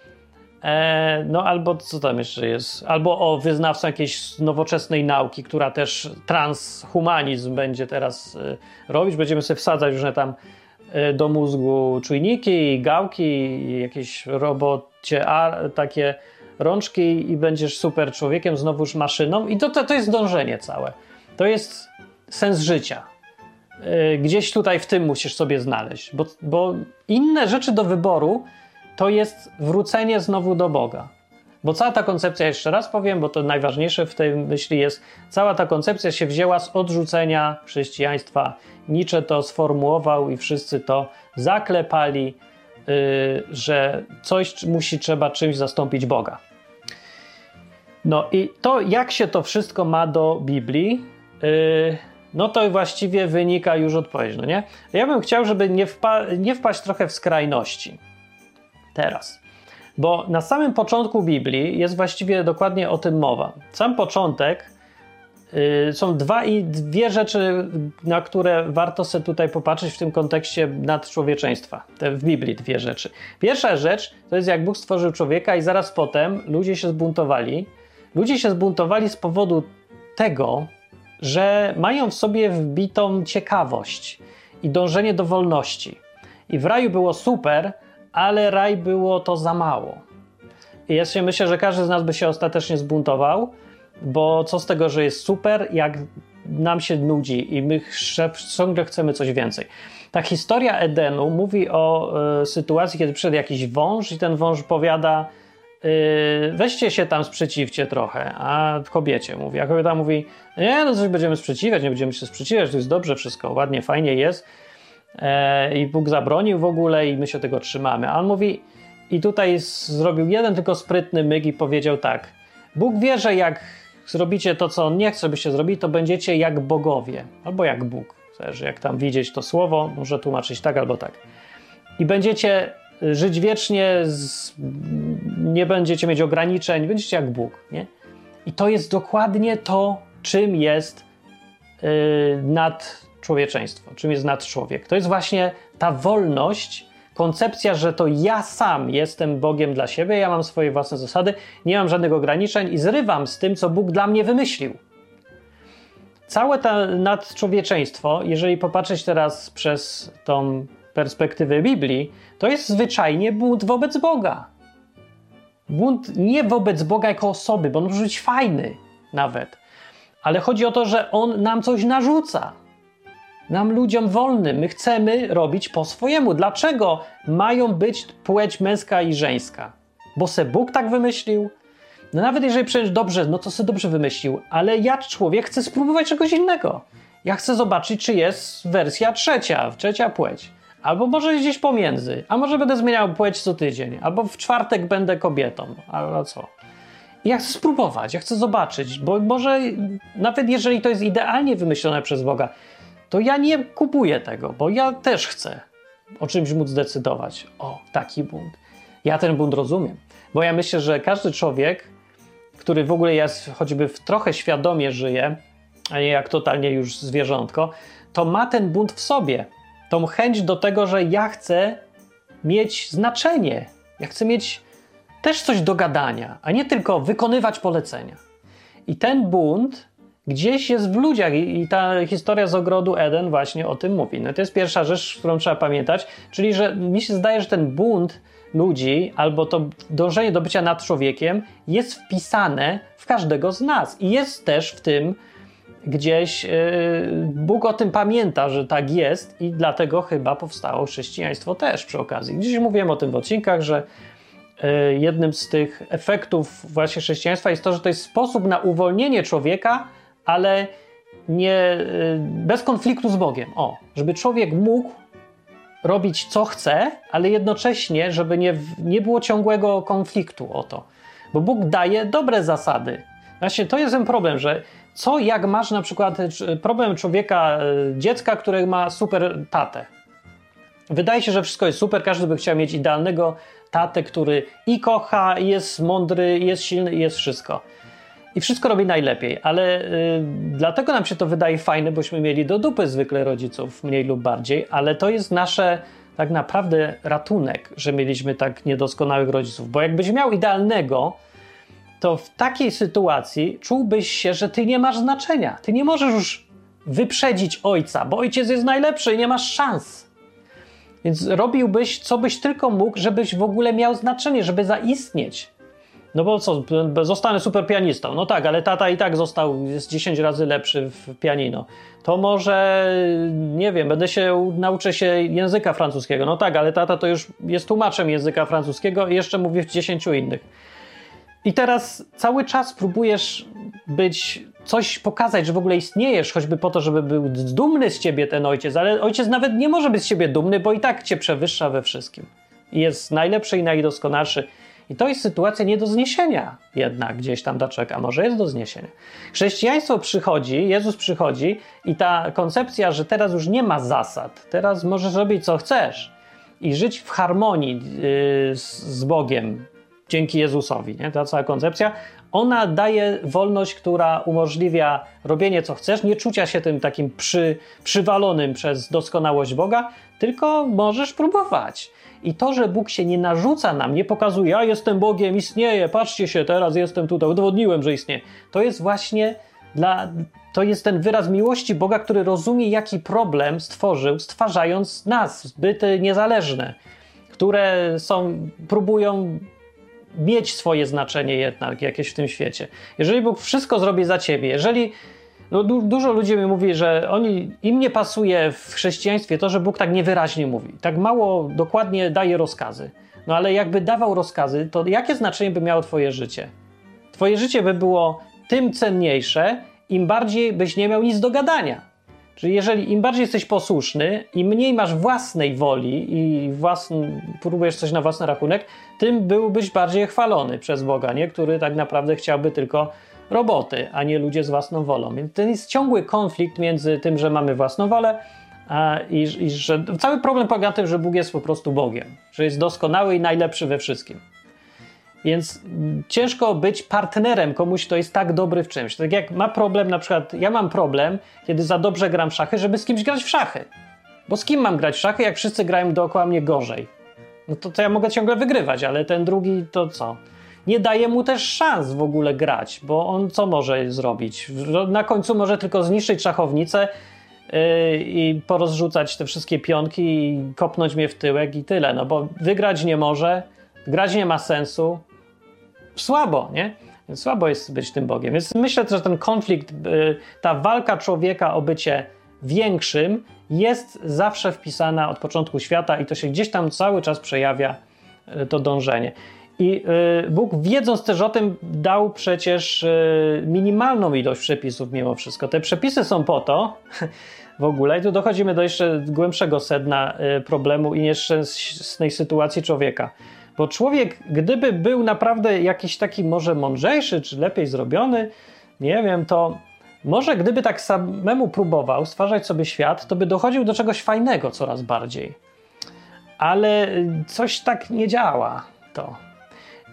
E, no albo co tam jeszcze jest? Albo o wyznawcą jakiejś nowoczesnej nauki, która też transhumanizm będzie teraz robić. Będziemy sobie wsadzać różne tam do mózgu czujniki, gałki, jakieś robocie a, takie rączki i będziesz super człowiekiem, znowuż maszyną. I to, to, to jest dążenie całe. To jest sens życia. Y, gdzieś tutaj w tym musisz sobie znaleźć, bo, bo inne rzeczy do wyboru to jest wrócenie znowu do Boga. Bo cała ta koncepcja, jeszcze raz powiem, bo to najważniejsze w tej myśli jest, cała ta koncepcja się wzięła z odrzucenia chrześcijaństwa. Nietzsche to sformułował i wszyscy to zaklepali, yy, że coś musi trzeba czymś zastąpić Boga. No i to, jak się to wszystko ma do Biblii, yy, no to właściwie wynika już odpowiedź, no nie? Ja bym chciał, żeby nie, wpa nie wpaść trochę w skrajności. Teraz. Bo na samym początku Biblii jest właściwie dokładnie o tym mowa. Sam początek są dwa i dwie rzeczy, na które warto sobie tutaj popatrzeć w tym kontekście nadczłowieczeństwa. Te w Biblii dwie rzeczy. Pierwsza rzecz to jest jak Bóg stworzył człowieka i zaraz potem ludzie się zbuntowali. Ludzie się zbuntowali z powodu tego, że mają w sobie wbitą ciekawość i dążenie do wolności. I w raju było super, ale raj było to za mało. I ja myślę, że każdy z nas by się ostatecznie zbuntował, bo co z tego, że jest super, jak nam się nudzi i my ciągle chcemy coś więcej. Ta historia Edenu mówi o y, sytuacji, kiedy przyszedł jakiś wąż i ten wąż powiada y, weźcie się tam sprzeciwcie trochę, a kobiecie mówi, a kobieta mówi nie, no coś będziemy sprzeciwiać, nie będziemy się sprzeciwiać, to jest dobrze wszystko, ładnie, fajnie jest. E, i Bóg zabronił w ogóle i my się tego trzymamy, a on mówi i tutaj zrobił jeden tylko sprytny myk i powiedział tak, Bóg wie, że jak zrobicie to, co on nie chce, byście zrobili, to będziecie jak bogowie, albo jak Bóg. Zależy, jak tam widzieć to słowo, może tłumaczyć tak albo tak. I będziecie żyć wiecznie, z, nie będziecie mieć ograniczeń, będziecie jak Bóg. Nie? I to jest dokładnie to, czym jest yy, nadczłowieczeństwo, czym jest nadczłowiek. To jest właśnie ta wolność, koncepcja, że to ja sam jestem Bogiem dla siebie, ja mam swoje własne zasady, nie mam żadnych ograniczeń i zrywam z tym, co Bóg dla mnie wymyślił. Całe to nadczłowieczeństwo, jeżeli popatrzeć teraz przez tą perspektywę Biblii, to jest zwyczajnie bunt wobec Boga. Bunt nie wobec Boga jako osoby, bo on może być fajny nawet, ale chodzi o to, że on nam coś narzuca. Nam ludziom wolnym, my chcemy robić po swojemu. Dlaczego mają być płeć męska i żeńska? Bo se Bóg tak wymyślił? No nawet jeżeli przecież dobrze, no to sobie dobrze wymyślił, ale ja, człowiek, chcę spróbować czegoś innego. Ja chcę zobaczyć, czy jest wersja trzecia, trzecia płeć. Albo może gdzieś pomiędzy, a może będę zmieniał płeć co tydzień, albo w czwartek będę kobietą, albo co. Ja chcę spróbować, ja chcę zobaczyć, bo może nawet jeżeli to jest idealnie wymyślone przez Boga, to ja nie kupuję tego, bo ja też chcę o czymś móc decydować. O, taki bunt. Ja ten bunt rozumiem, bo ja myślę, że każdy człowiek który w ogóle jest choćby w trochę świadomie żyje, a nie jak totalnie już zwierzątko, to ma ten bunt w sobie. Tą chęć do tego, że ja chcę mieć znaczenie. Ja chcę mieć też coś do gadania, a nie tylko wykonywać polecenia. I ten bunt gdzieś jest w ludziach i, ta historia z ogrodu Eden właśnie o tym mówi. No to jest pierwsza rzecz, którą trzeba pamiętać, czyli że mi się zdaje, że ten bunt ludzi, albo to dążenie do bycia nad człowiekiem jest wpisane w każdego z nas i jest też w tym gdzieś yy, Bóg o tym pamięta, że tak jest i dlatego chyba powstało chrześcijaństwo też przy okazji. Gdzieś mówiłem o tym w odcinkach, że yy, jednym z tych efektów właśnie chrześcijaństwa jest to, że to jest sposób na uwolnienie człowieka, ale nie yy, bez konfliktu z Bogiem. O, żeby człowiek mógł robić co chce, ale jednocześnie, żeby nie, nie było ciągłego konfliktu o to. Bo Bóg daje dobre zasady. Właśnie to jest ten problem, że co jak masz na przykład problem człowieka, e, dziecka, które ma super tatę. Wydaje się, że wszystko jest super, każdy by chciał mieć idealnego tatę, który i kocha, i jest mądry, i jest silny, i jest wszystko i wszystko robi najlepiej, ale y, dlatego nam się to wydaje fajne, bośmy mieli do dupy zwykle rodziców, mniej lub bardziej, ale to jest nasze tak naprawdę ratunek, że mieliśmy tak niedoskonałych rodziców, bo jakbyś miał idealnego, to w takiej sytuacji czułbyś się, że ty nie masz znaczenia. Ty nie możesz już wyprzedzić ojca, bo ojciec jest najlepszy i nie masz szans. Więc robiłbyś, co byś tylko mógł, żebyś w ogóle miał znaczenie, żeby zaistnieć. No bo co, zostanę super pianistą. No tak, ale tata i tak został, jest 10 razy lepszy w pianino. To może, nie wiem, będę się, nauczę się języka francuskiego. No tak, ale tata to już jest tłumaczem języka francuskiego i jeszcze mówi w 10 innych. I teraz cały czas próbujesz być, coś pokazać, że w ogóle istniejesz, choćby po to, żeby był dumny z ciebie ten ojciec, ale ojciec nawet nie może być z ciebie dumny, bo i tak cię przewyższa we wszystkim. Jest najlepszy i najdoskonalszy. I to jest sytuacja nie do zniesienia jednak gdzieś tam daczek, a może jest do zniesienia. Chrześcijaństwo przychodzi, Jezus przychodzi i ta koncepcja, że teraz już nie ma zasad, teraz możesz robić co chcesz i żyć w harmonii yy, z, Bogiem dzięki Jezusowi, nie? ta cała koncepcja, ona daje wolność, która umożliwia robienie co chcesz, nie czucia się tym takim przy, przywalonym przez doskonałość Boga, tylko możesz próbować. I to, że Bóg się nie narzuca nam, nie pokazuje, ja jestem Bogiem, istnieję, patrzcie się, teraz jestem tutaj, udowodniłem, że istnieje. To jest właśnie dla, to jest ten wyraz miłości Boga, który rozumie, jaki problem stworzył, stwarzając nas, byty niezależne, które są, próbują mieć swoje znaczenie jednak jakieś w tym świecie. Jeżeli Bóg wszystko zrobi za ciebie, jeżeli No, du dużo ludzi mi mówi, że oni, im nie pasuje w chrześcijaństwie to, że Bóg tak niewyraźnie mówi, tak mało dokładnie daje rozkazy. No ale jakby dawał rozkazy, to jakie znaczenie by miało Twoje życie? Twoje życie by było tym cenniejsze, im bardziej byś nie miał nic do gadania. Czyli jeżeli im bardziej jesteś posłuszny i mniej masz własnej woli i własny, próbujesz coś na własny rachunek, tym byłbyś bardziej chwalony przez Boga, nie? który tak naprawdę chciałby tylko roboty, a nie ludzie z własną wolą. Więc ten jest ciągły konflikt między tym, że mamy własną wolę, a, i, i że cały problem polega na tym, że Bóg jest po prostu Bogiem, że jest doskonały i najlepszy we wszystkim. Więc ciężko być partnerem komuś, kto jest tak dobry w czymś. Tak jak ma problem, na przykład ja mam problem, kiedy za dobrze gram w szachy, żeby z kimś grać w szachy. Bo z kim mam grać w szachy, jak wszyscy grają dookoła mnie gorzej? No to, to ja mogę ciągle wygrywać, ale ten drugi to co? Nie daje mu też szans w ogóle grać, bo on co może zrobić? Na końcu może tylko zniszczyć szachownicę yy, i porozrzucać te wszystkie pionki i kopnąć mnie w tyłek i tyle. No bo wygrać nie może, grać nie ma sensu, słabo, nie? Słabo jest być tym Bogiem. Więc myślę, że ten konflikt, y, ta walka człowieka o bycie większym jest zawsze wpisana od początku świata i to się gdzieś tam cały czas przejawia, y, to dążenie. I y, Bóg, wiedząc też o tym, dał przecież minimalną ilość przepisów mimo wszystko. Te przepisy są po to, w ogóle, i tu dochodzimy do jeszcze głębszego sedna problemu i nieszczęsnej sytuacji człowieka bo człowiek, gdyby był naprawdę jakiś taki może mądrzejszy, czy lepiej zrobiony, nie wiem, to może gdyby tak samemu próbował stwarzać sobie świat, to by dochodził do czegoś fajnego coraz bardziej. Ale coś tak nie działa to.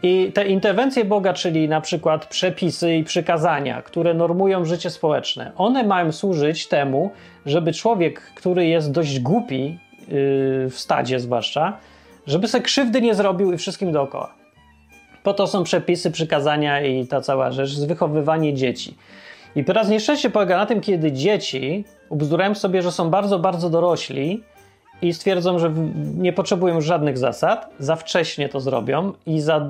I te interwencje Boga, czyli na przykład przepisy i przykazania, które normują życie społeczne, one mają służyć temu, żeby człowiek, który jest dość głupi, yy, w stadzie zwłaszcza, żeby sobie krzywdy nie zrobił i wszystkim dookoła. Po to są przepisy, przykazania i ta cała rzecz, wychowywanie dzieci. I teraz nieszczęście polega na tym, kiedy dzieci ubzdurają sobie, że są bardzo, bardzo dorośli i stwierdzą, że nie potrzebują żadnych zasad, za wcześnie to zrobią i za,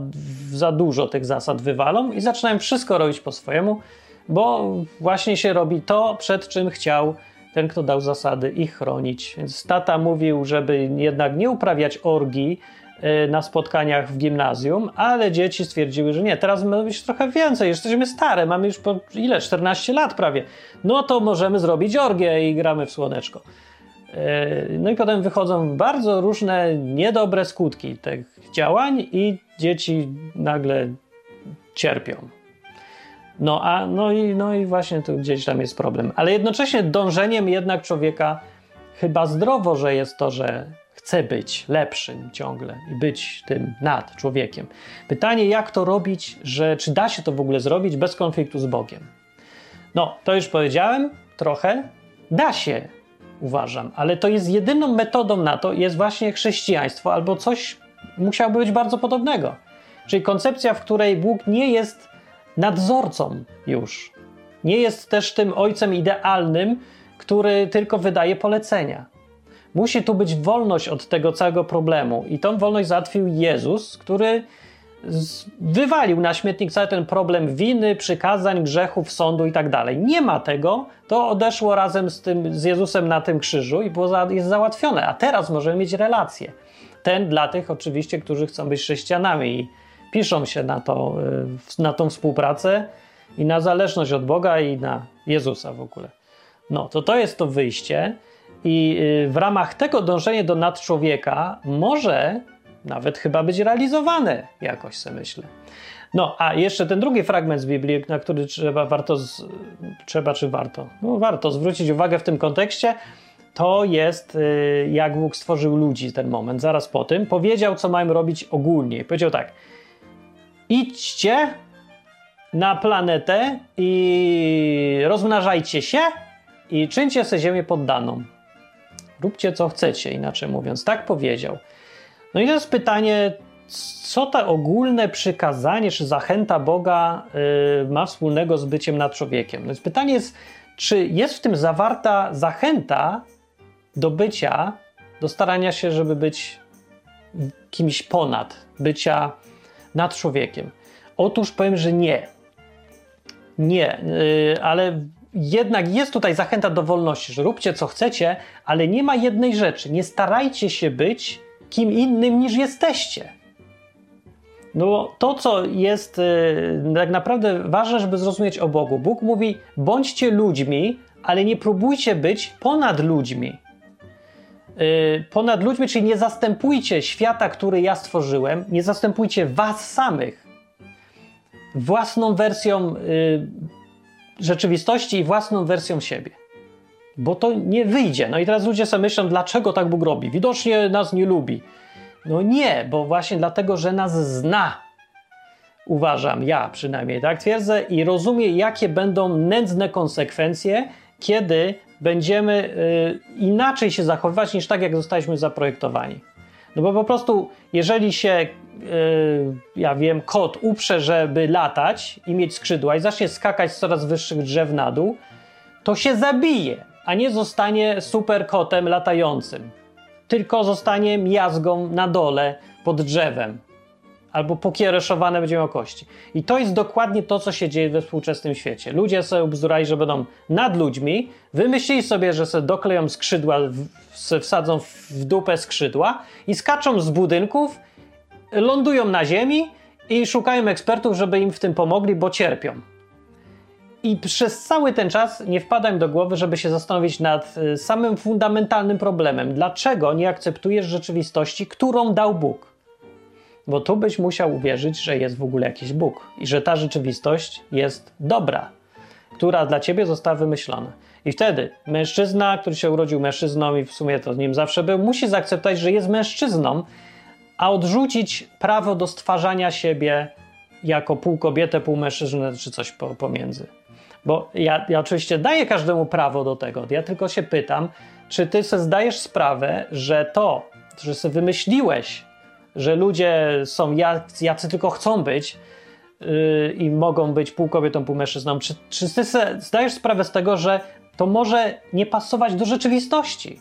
za dużo tych zasad wywalą i zaczynają wszystko robić po swojemu, bo właśnie się robi to, przed czym chciał ten, kto dał zasady, ich chronić. Więc tata mówił, żeby jednak nie uprawiać orgii e, na spotkaniach w gimnazjum, ale dzieci stwierdziły, że nie, teraz mamy być trochę więcej, jesteśmy stare, mamy już po ile, 14 lat prawie. No to możemy zrobić orgię i gramy w słoneczko. E, no i potem wychodzą bardzo różne niedobre skutki tych działań i dzieci nagle cierpią. No, a, no, i, no i właśnie tu gdzieś tam jest problem. Ale jednocześnie dążeniem jednak człowieka chyba zdrowo, że jest to, że chce być lepszym ciągle i być tym nad człowiekiem. Pytanie, jak to robić, że czy da się to w ogóle zrobić bez konfliktu z Bogiem? No, to już powiedziałem trochę. Da się, uważam, ale to jest jedyną metodą na to, jest właśnie chrześcijaństwo albo coś musiałoby być bardzo podobnego. Czyli koncepcja, w której Bóg nie jest nadzorcą już. Nie jest też tym ojcem idealnym, który tylko wydaje polecenia. Musi tu być wolność od tego całego problemu, i tą wolność załatwił Jezus, który wywalił na śmietnik cały ten problem winy, przykazań, grzechów, sądu i tak dalej. Nie ma tego, to odeszło razem z, tym, z Jezusem na tym krzyżu i było za, jest załatwione, a teraz możemy mieć relację. Ten dla tych oczywiście, którzy chcą być chrześcijanami i piszą się na, to, y, na tą współpracę i na zależność od Boga i na Jezusa w ogóle. No, to to jest to wyjście i y, w ramach tego dążenie do nadczłowieka może nawet chyba być realizowane jakoś, sobie myślę. No, a jeszcze ten drugi fragment z Biblii, na który trzeba, warto, z, trzeba czy warto, no warto zwrócić uwagę w tym kontekście, to jest y, jak Bóg stworzył ludzi ten moment, zaraz po tym. Powiedział, co mają robić ogólnie. Powiedział tak, idźcie na planetę i rozmnażajcie się i czyńcie sobie ziemię poddaną. Róbcie co chcecie, inaczej mówiąc. Tak powiedział. No i jest pytanie, co to ogólne przykazanie czy zachęta Boga yy, ma wspólnego z byciem nad człowiekiem? No więc pytanie jest, czy jest w tym zawarta zachęta do bycia, do starania się, żeby być kimś ponad, bycia nad człowiekiem? Otóż powiem, że nie. Nie, yy, ale jednak jest tutaj zachęta do wolności, że róbcie co chcecie, ale nie ma jednej rzeczy. Nie starajcie się być kim innym niż jesteście. No to, co jest y, tak naprawdę ważne, żeby zrozumieć o Bogu. Bóg mówi: bądźcie ludźmi, ale nie próbujcie być ponad ludźmi. Y, ponad ludźmi, czyli nie zastępujcie świata, który ja stworzyłem, nie zastępujcie was samych własną wersją y, rzeczywistości i własną wersją siebie. Bo to nie wyjdzie. No i teraz ludzie sobie myślą, dlaczego tak Bóg robi? Widocznie nas nie lubi. No nie, bo właśnie dlatego, że nas zna. Uważam, ja przynajmniej tak twierdzę i rozumie, jakie będą nędzne konsekwencje, kiedy będziemy y, inaczej się zachowywać niż tak, jak zostaliśmy zaprojektowani. No bo po prostu, jeżeli się, y, ja wiem, kot uprze, żeby latać i mieć skrzydła i zacznie skakać z coraz wyższych drzew na dół, to się zabije, a nie zostanie super kotem latającym. Tylko zostanie miazgą na dole pod drzewem. Albo pokiereszowane będzie miał kości. I to jest dokładnie to, co się dzieje we współczesnym świecie. Ludzie sobie ubzdurali, że będą nad ludźmi, wymyślili sobie, że sobie dokleją skrzydła, wsadzą w dupę skrzydła i skaczą z budynków, lądują na ziemi i szukają ekspertów, żeby im w tym pomogli, bo cierpią. I przez cały ten czas nie wpada im do głowy, żeby się zastanowić nad y, samym fundamentalnym problemem. Dlaczego nie akceptujesz rzeczywistości, którą dał Bóg? Bo tu byś musiał uwierzyć, że jest w ogóle jakiś Bóg i że ta rzeczywistość jest dobra, która dla ciebie została wymyślona. I wtedy mężczyzna, który się urodził mężczyzną i w sumie to nim zawsze był, musi zaakceptować, że jest mężczyzną, a odrzucić prawo do stwarzania siebie jako pół kobietę, pół mężczyznę czy coś pomiędzy. Bo ja, ja oczywiście daję każdemu prawo do tego. Ja tylko się pytam, czy ty sobie zdajesz sprawę, że to, że sobie wymyśliłeś, że ludzie są jacy, jacy tylko chcą być yy, i mogą być pół kobietą, pół mężczyzną, czy, czy ty sobie zdajesz sprawę z tego, że to może nie pasować do rzeczywistości?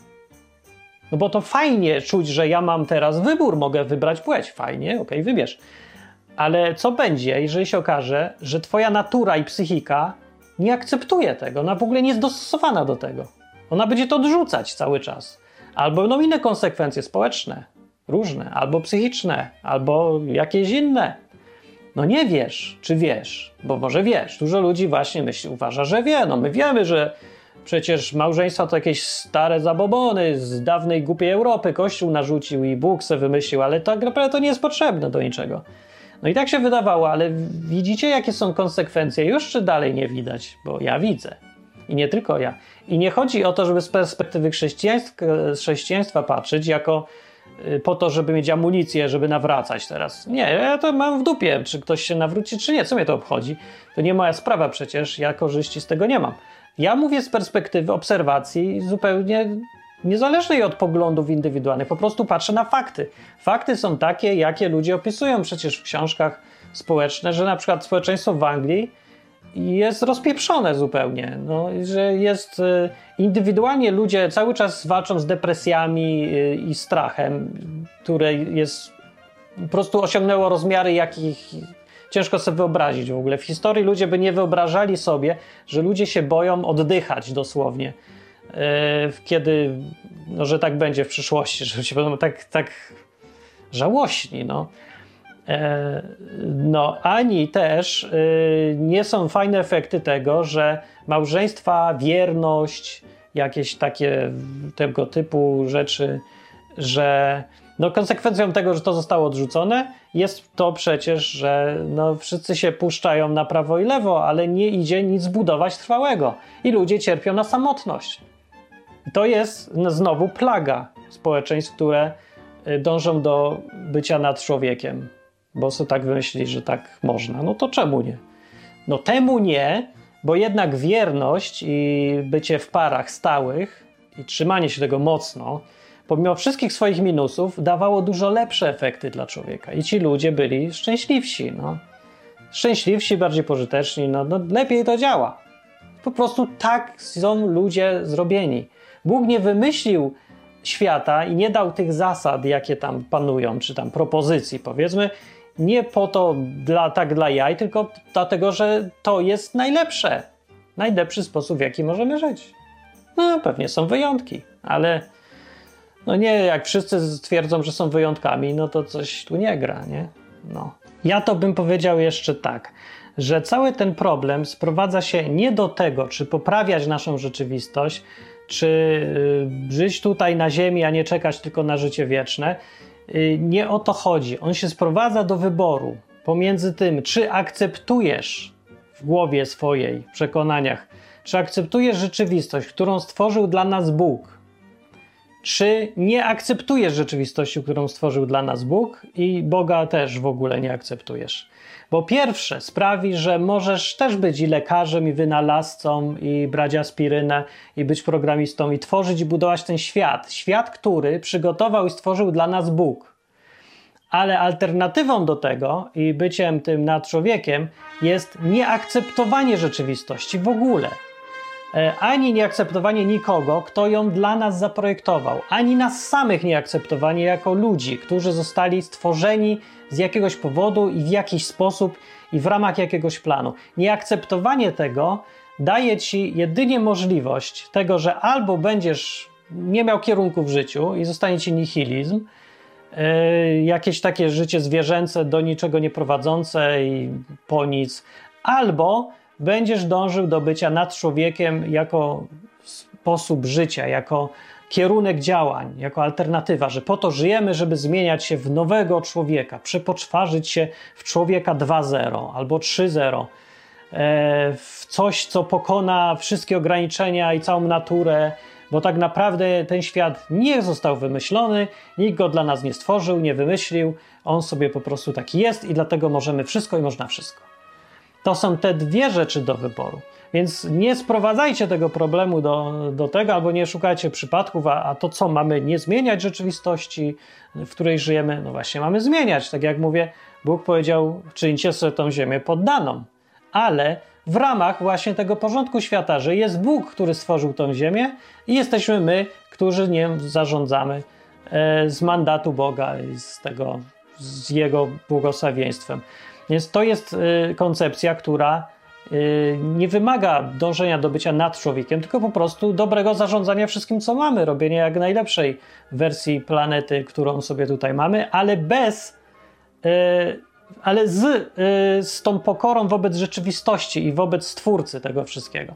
No bo to fajnie czuć, że ja mam teraz wybór, mogę wybrać płeć. Fajnie, okej, okay, wybierz. Ale co będzie, jeżeli się okaże, że twoja natura i psychika nie akceptuje tego, ona w ogóle nie jest dostosowana do tego. Ona będzie to odrzucać cały czas. Albo będą inne konsekwencje społeczne, różne, albo psychiczne, albo jakieś inne. No nie wiesz, czy wiesz, bo może wiesz. Dużo ludzi właśnie myśli, uważa, że wie. No my wiemy, że przecież małżeństwa to jakieś stare zabobony z dawnej głupiej Europy. Kościół narzucił i Bóg se wymyślił, ale tak naprawdę to nie jest potrzebne do niczego. No i tak się wydawało, ale widzicie, jakie są konsekwencje? Już czy dalej nie widać? Bo ja widzę. I nie tylko ja. I nie chodzi o to, żeby z perspektywy chrześcijaństwa, chrześcijaństwa patrzeć jako y, po to, żeby mieć amunicję, żeby nawracać teraz. Nie, ja to mam w dupie, czy ktoś się nawróci, czy nie. Co mnie to obchodzi? To nie moja sprawa przecież, ja korzyści z tego nie mam. Ja mówię z perspektywy obserwacji zupełnie niezależnej od poglądów indywidualnych, po prostu patrzę na fakty. Fakty są takie, jakie ludzie opisują przecież w książkach społecznych, że na przykład społeczeństwo w Anglii jest rozpieprzone zupełnie, no, że jest y, indywidualnie ludzie cały czas walczą z depresjami y, i strachem, które jest po prostu osiągnęło rozmiary, jakich ciężko sobie wyobrazić w ogóle. W historii ludzie by nie wyobrażali sobie, że ludzie się boją oddychać dosłownie E, kiedy, no, że tak będzie w przyszłości, że się będą tak, tak żałośni, no. E, no, ani też e, nie są fajne efekty tego, że małżeństwa, wierność, jakieś takie tego typu rzeczy, że no konsekwencją tego, że to zostało odrzucone, jest to przecież, że no wszyscy się puszczają na prawo i lewo, ale nie idzie nic zbudować trwałego i ludzie cierpią na samotność. To jest no, znowu plaga społeczeństw, które y, dążą do bycia nad człowiekiem, bo sobie tak wymyślili, że tak można. No to czemu nie? No temu nie, bo jednak wierność i bycie w parach stałych i trzymanie się tego mocno, pomimo wszystkich swoich minusów, dawało dużo lepsze efekty dla człowieka. I ci ludzie byli szczęśliwsi. No. Szczęśliwsi, bardziej pożyteczni, no, no lepiej to działa. Po prostu tak są ludzie zrobieni. Bóg nie wymyślił świata i nie dał tych zasad, jakie tam panują, czy tam propozycji, powiedzmy, nie po to dla, tak dla jaj, tylko dlatego, że to jest najlepsze. najlepszy sposób, w jaki możemy żyć. No, pewnie są wyjątki, ale no nie, jak wszyscy twierdzą, że są wyjątkami, no to coś tu nie gra, nie? No. Ja to bym powiedział jeszcze tak, że cały ten problem sprowadza się nie do tego, czy poprawiać naszą rzeczywistość, czy y, żyć tutaj na ziemi, a nie czekać tylko na życie wieczne. Y, nie o to chodzi. On się sprowadza do wyboru pomiędzy tym, czy akceptujesz w głowie swojej, w przekonaniach, czy akceptujesz rzeczywistość, którą stworzył dla nas Bóg, czy nie akceptujesz rzeczywistości, którą stworzył dla nas Bóg i Boga też w ogóle nie akceptujesz. Bo pierwsze sprawi, że możesz też być i lekarzem, i wynalazcą, i brać aspirynę, i być programistą, i tworzyć i budować ten świat. Świat, który przygotował i stworzył dla nas Bóg. Ale alternatywą do tego i byciem tym nad człowiekiem jest nieakceptowanie rzeczywistości w ogóle. E, ani nieakceptowanie nikogo, kto ją dla nas zaprojektował, ani nas samych nieakceptowanie jako ludzi, którzy zostali stworzeni z jakiegoś powodu i w jakiś sposób i w ramach jakiegoś planu. Nieakceptowanie tego daje ci jedynie możliwość tego, że albo będziesz nie miał kierunku w życiu i zostanie ci nihilizm, yy, jakieś takie życie zwierzęce do niczego nie prowadzące i po nic, albo będziesz dążył do bycia nad człowiekiem jako sposób życia, jako kierunek działań, jako alternatywa, że po to żyjemy, żeby zmieniać się w nowego człowieka, przepoczwarzyć się w człowieka 2.0 albo 3.0, e, w coś, co pokona wszystkie ograniczenia i całą naturę, bo tak naprawdę ten świat nie został wymyślony, nikt go dla nas nie stworzył, nie wymyślił, on sobie po prostu taki jest i dlatego możemy wszystko i można wszystko. To są te dwie rzeczy do wyboru. Więc nie sprowadzajcie tego problemu do, do tego, albo nie szukajcie przypadków, a, a to co, mamy nie zmieniać rzeczywistości, w której żyjemy? No właśnie, mamy zmieniać. Tak jak mówię, Bóg powiedział, czyńcie sobie tą ziemię poddaną. Ale w ramach właśnie tego porządku świata, że jest Bóg, który stworzył tą ziemię i jesteśmy my, którzy nią zarządzamy e, z mandatu Boga i z tego, z Jego błogosławieństwem. Więc to jest y, koncepcja, która y, nie wymaga dążenia do bycia nad człowiekiem, tylko po prostu dobrego zarządzania wszystkim, co mamy, robienia jak najlepszej wersji planety, którą sobie tutaj mamy, ale bez, y, ale z, z tą pokorą wobec rzeczywistości i wobec stwórcy tego wszystkiego.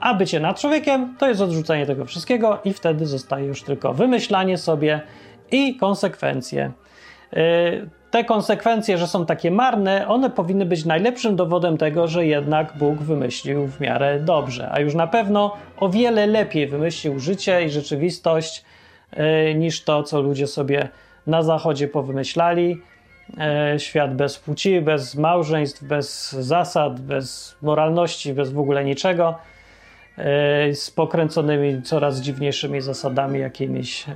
A bycie nad człowiekiem to jest odrzucenie tego wszystkiego, i wtedy zostaje już tylko wymyślanie sobie i konsekwencje te konsekwencje, że są takie marne, one powinny być najlepszym dowodem tego, że jednak Bóg wymyślił w miarę dobrze, a już na pewno o wiele lepiej wymyślił życie i rzeczywistość yy, niż to, co ludzie sobie na zachodzie powymyślali. Yy, świat bez płci, bez małżeństw, bez zasad, bez moralności, bez w ogóle niczego. E, z pokręconymi coraz dziwniejszymi zasadami jakimiś, e,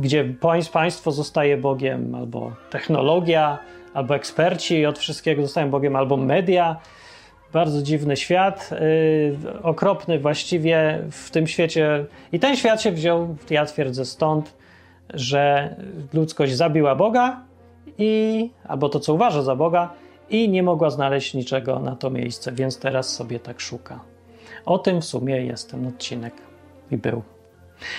gdzie państwo zostaje Bogiem, albo technologia, albo eksperci od wszystkiego zostają Bogiem, albo media. Bardzo dziwny świat, e, okropny właściwie w tym świecie. I ten świat się wziął, ja twierdzę, stąd, że ludzkość zabiła Boga i, albo to, co uważa za Boga, i nie mogła znaleźć niczego na to miejsce, więc teraz sobie tak szuka. O tym w sumie jest ten odcinek i był.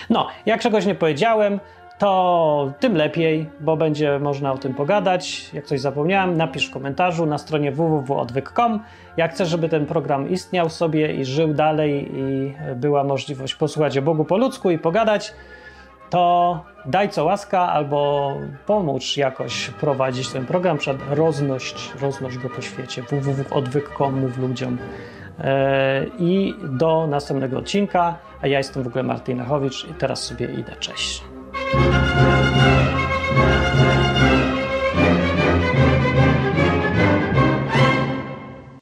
No, jak czegoś nie powiedziałem, to tym lepiej, bo będzie można o tym pogadać. Jak coś zapomniałem, napisz w komentarzu na stronie www.odwyk.com. Jak chcesz, żeby ten program istniał sobie i żył dalej i była możliwość posłuchać o Bogu po ludzku i pogadać, to daj co łaska albo pomóż jakoś prowadzić ten program, przed rozność, rozność go po świecie. www.odwyk.com mów ludziom I do następnego odcinka. A ja jestem w ogóle Martin Lechowicz i teraz sobie idę. Cześć.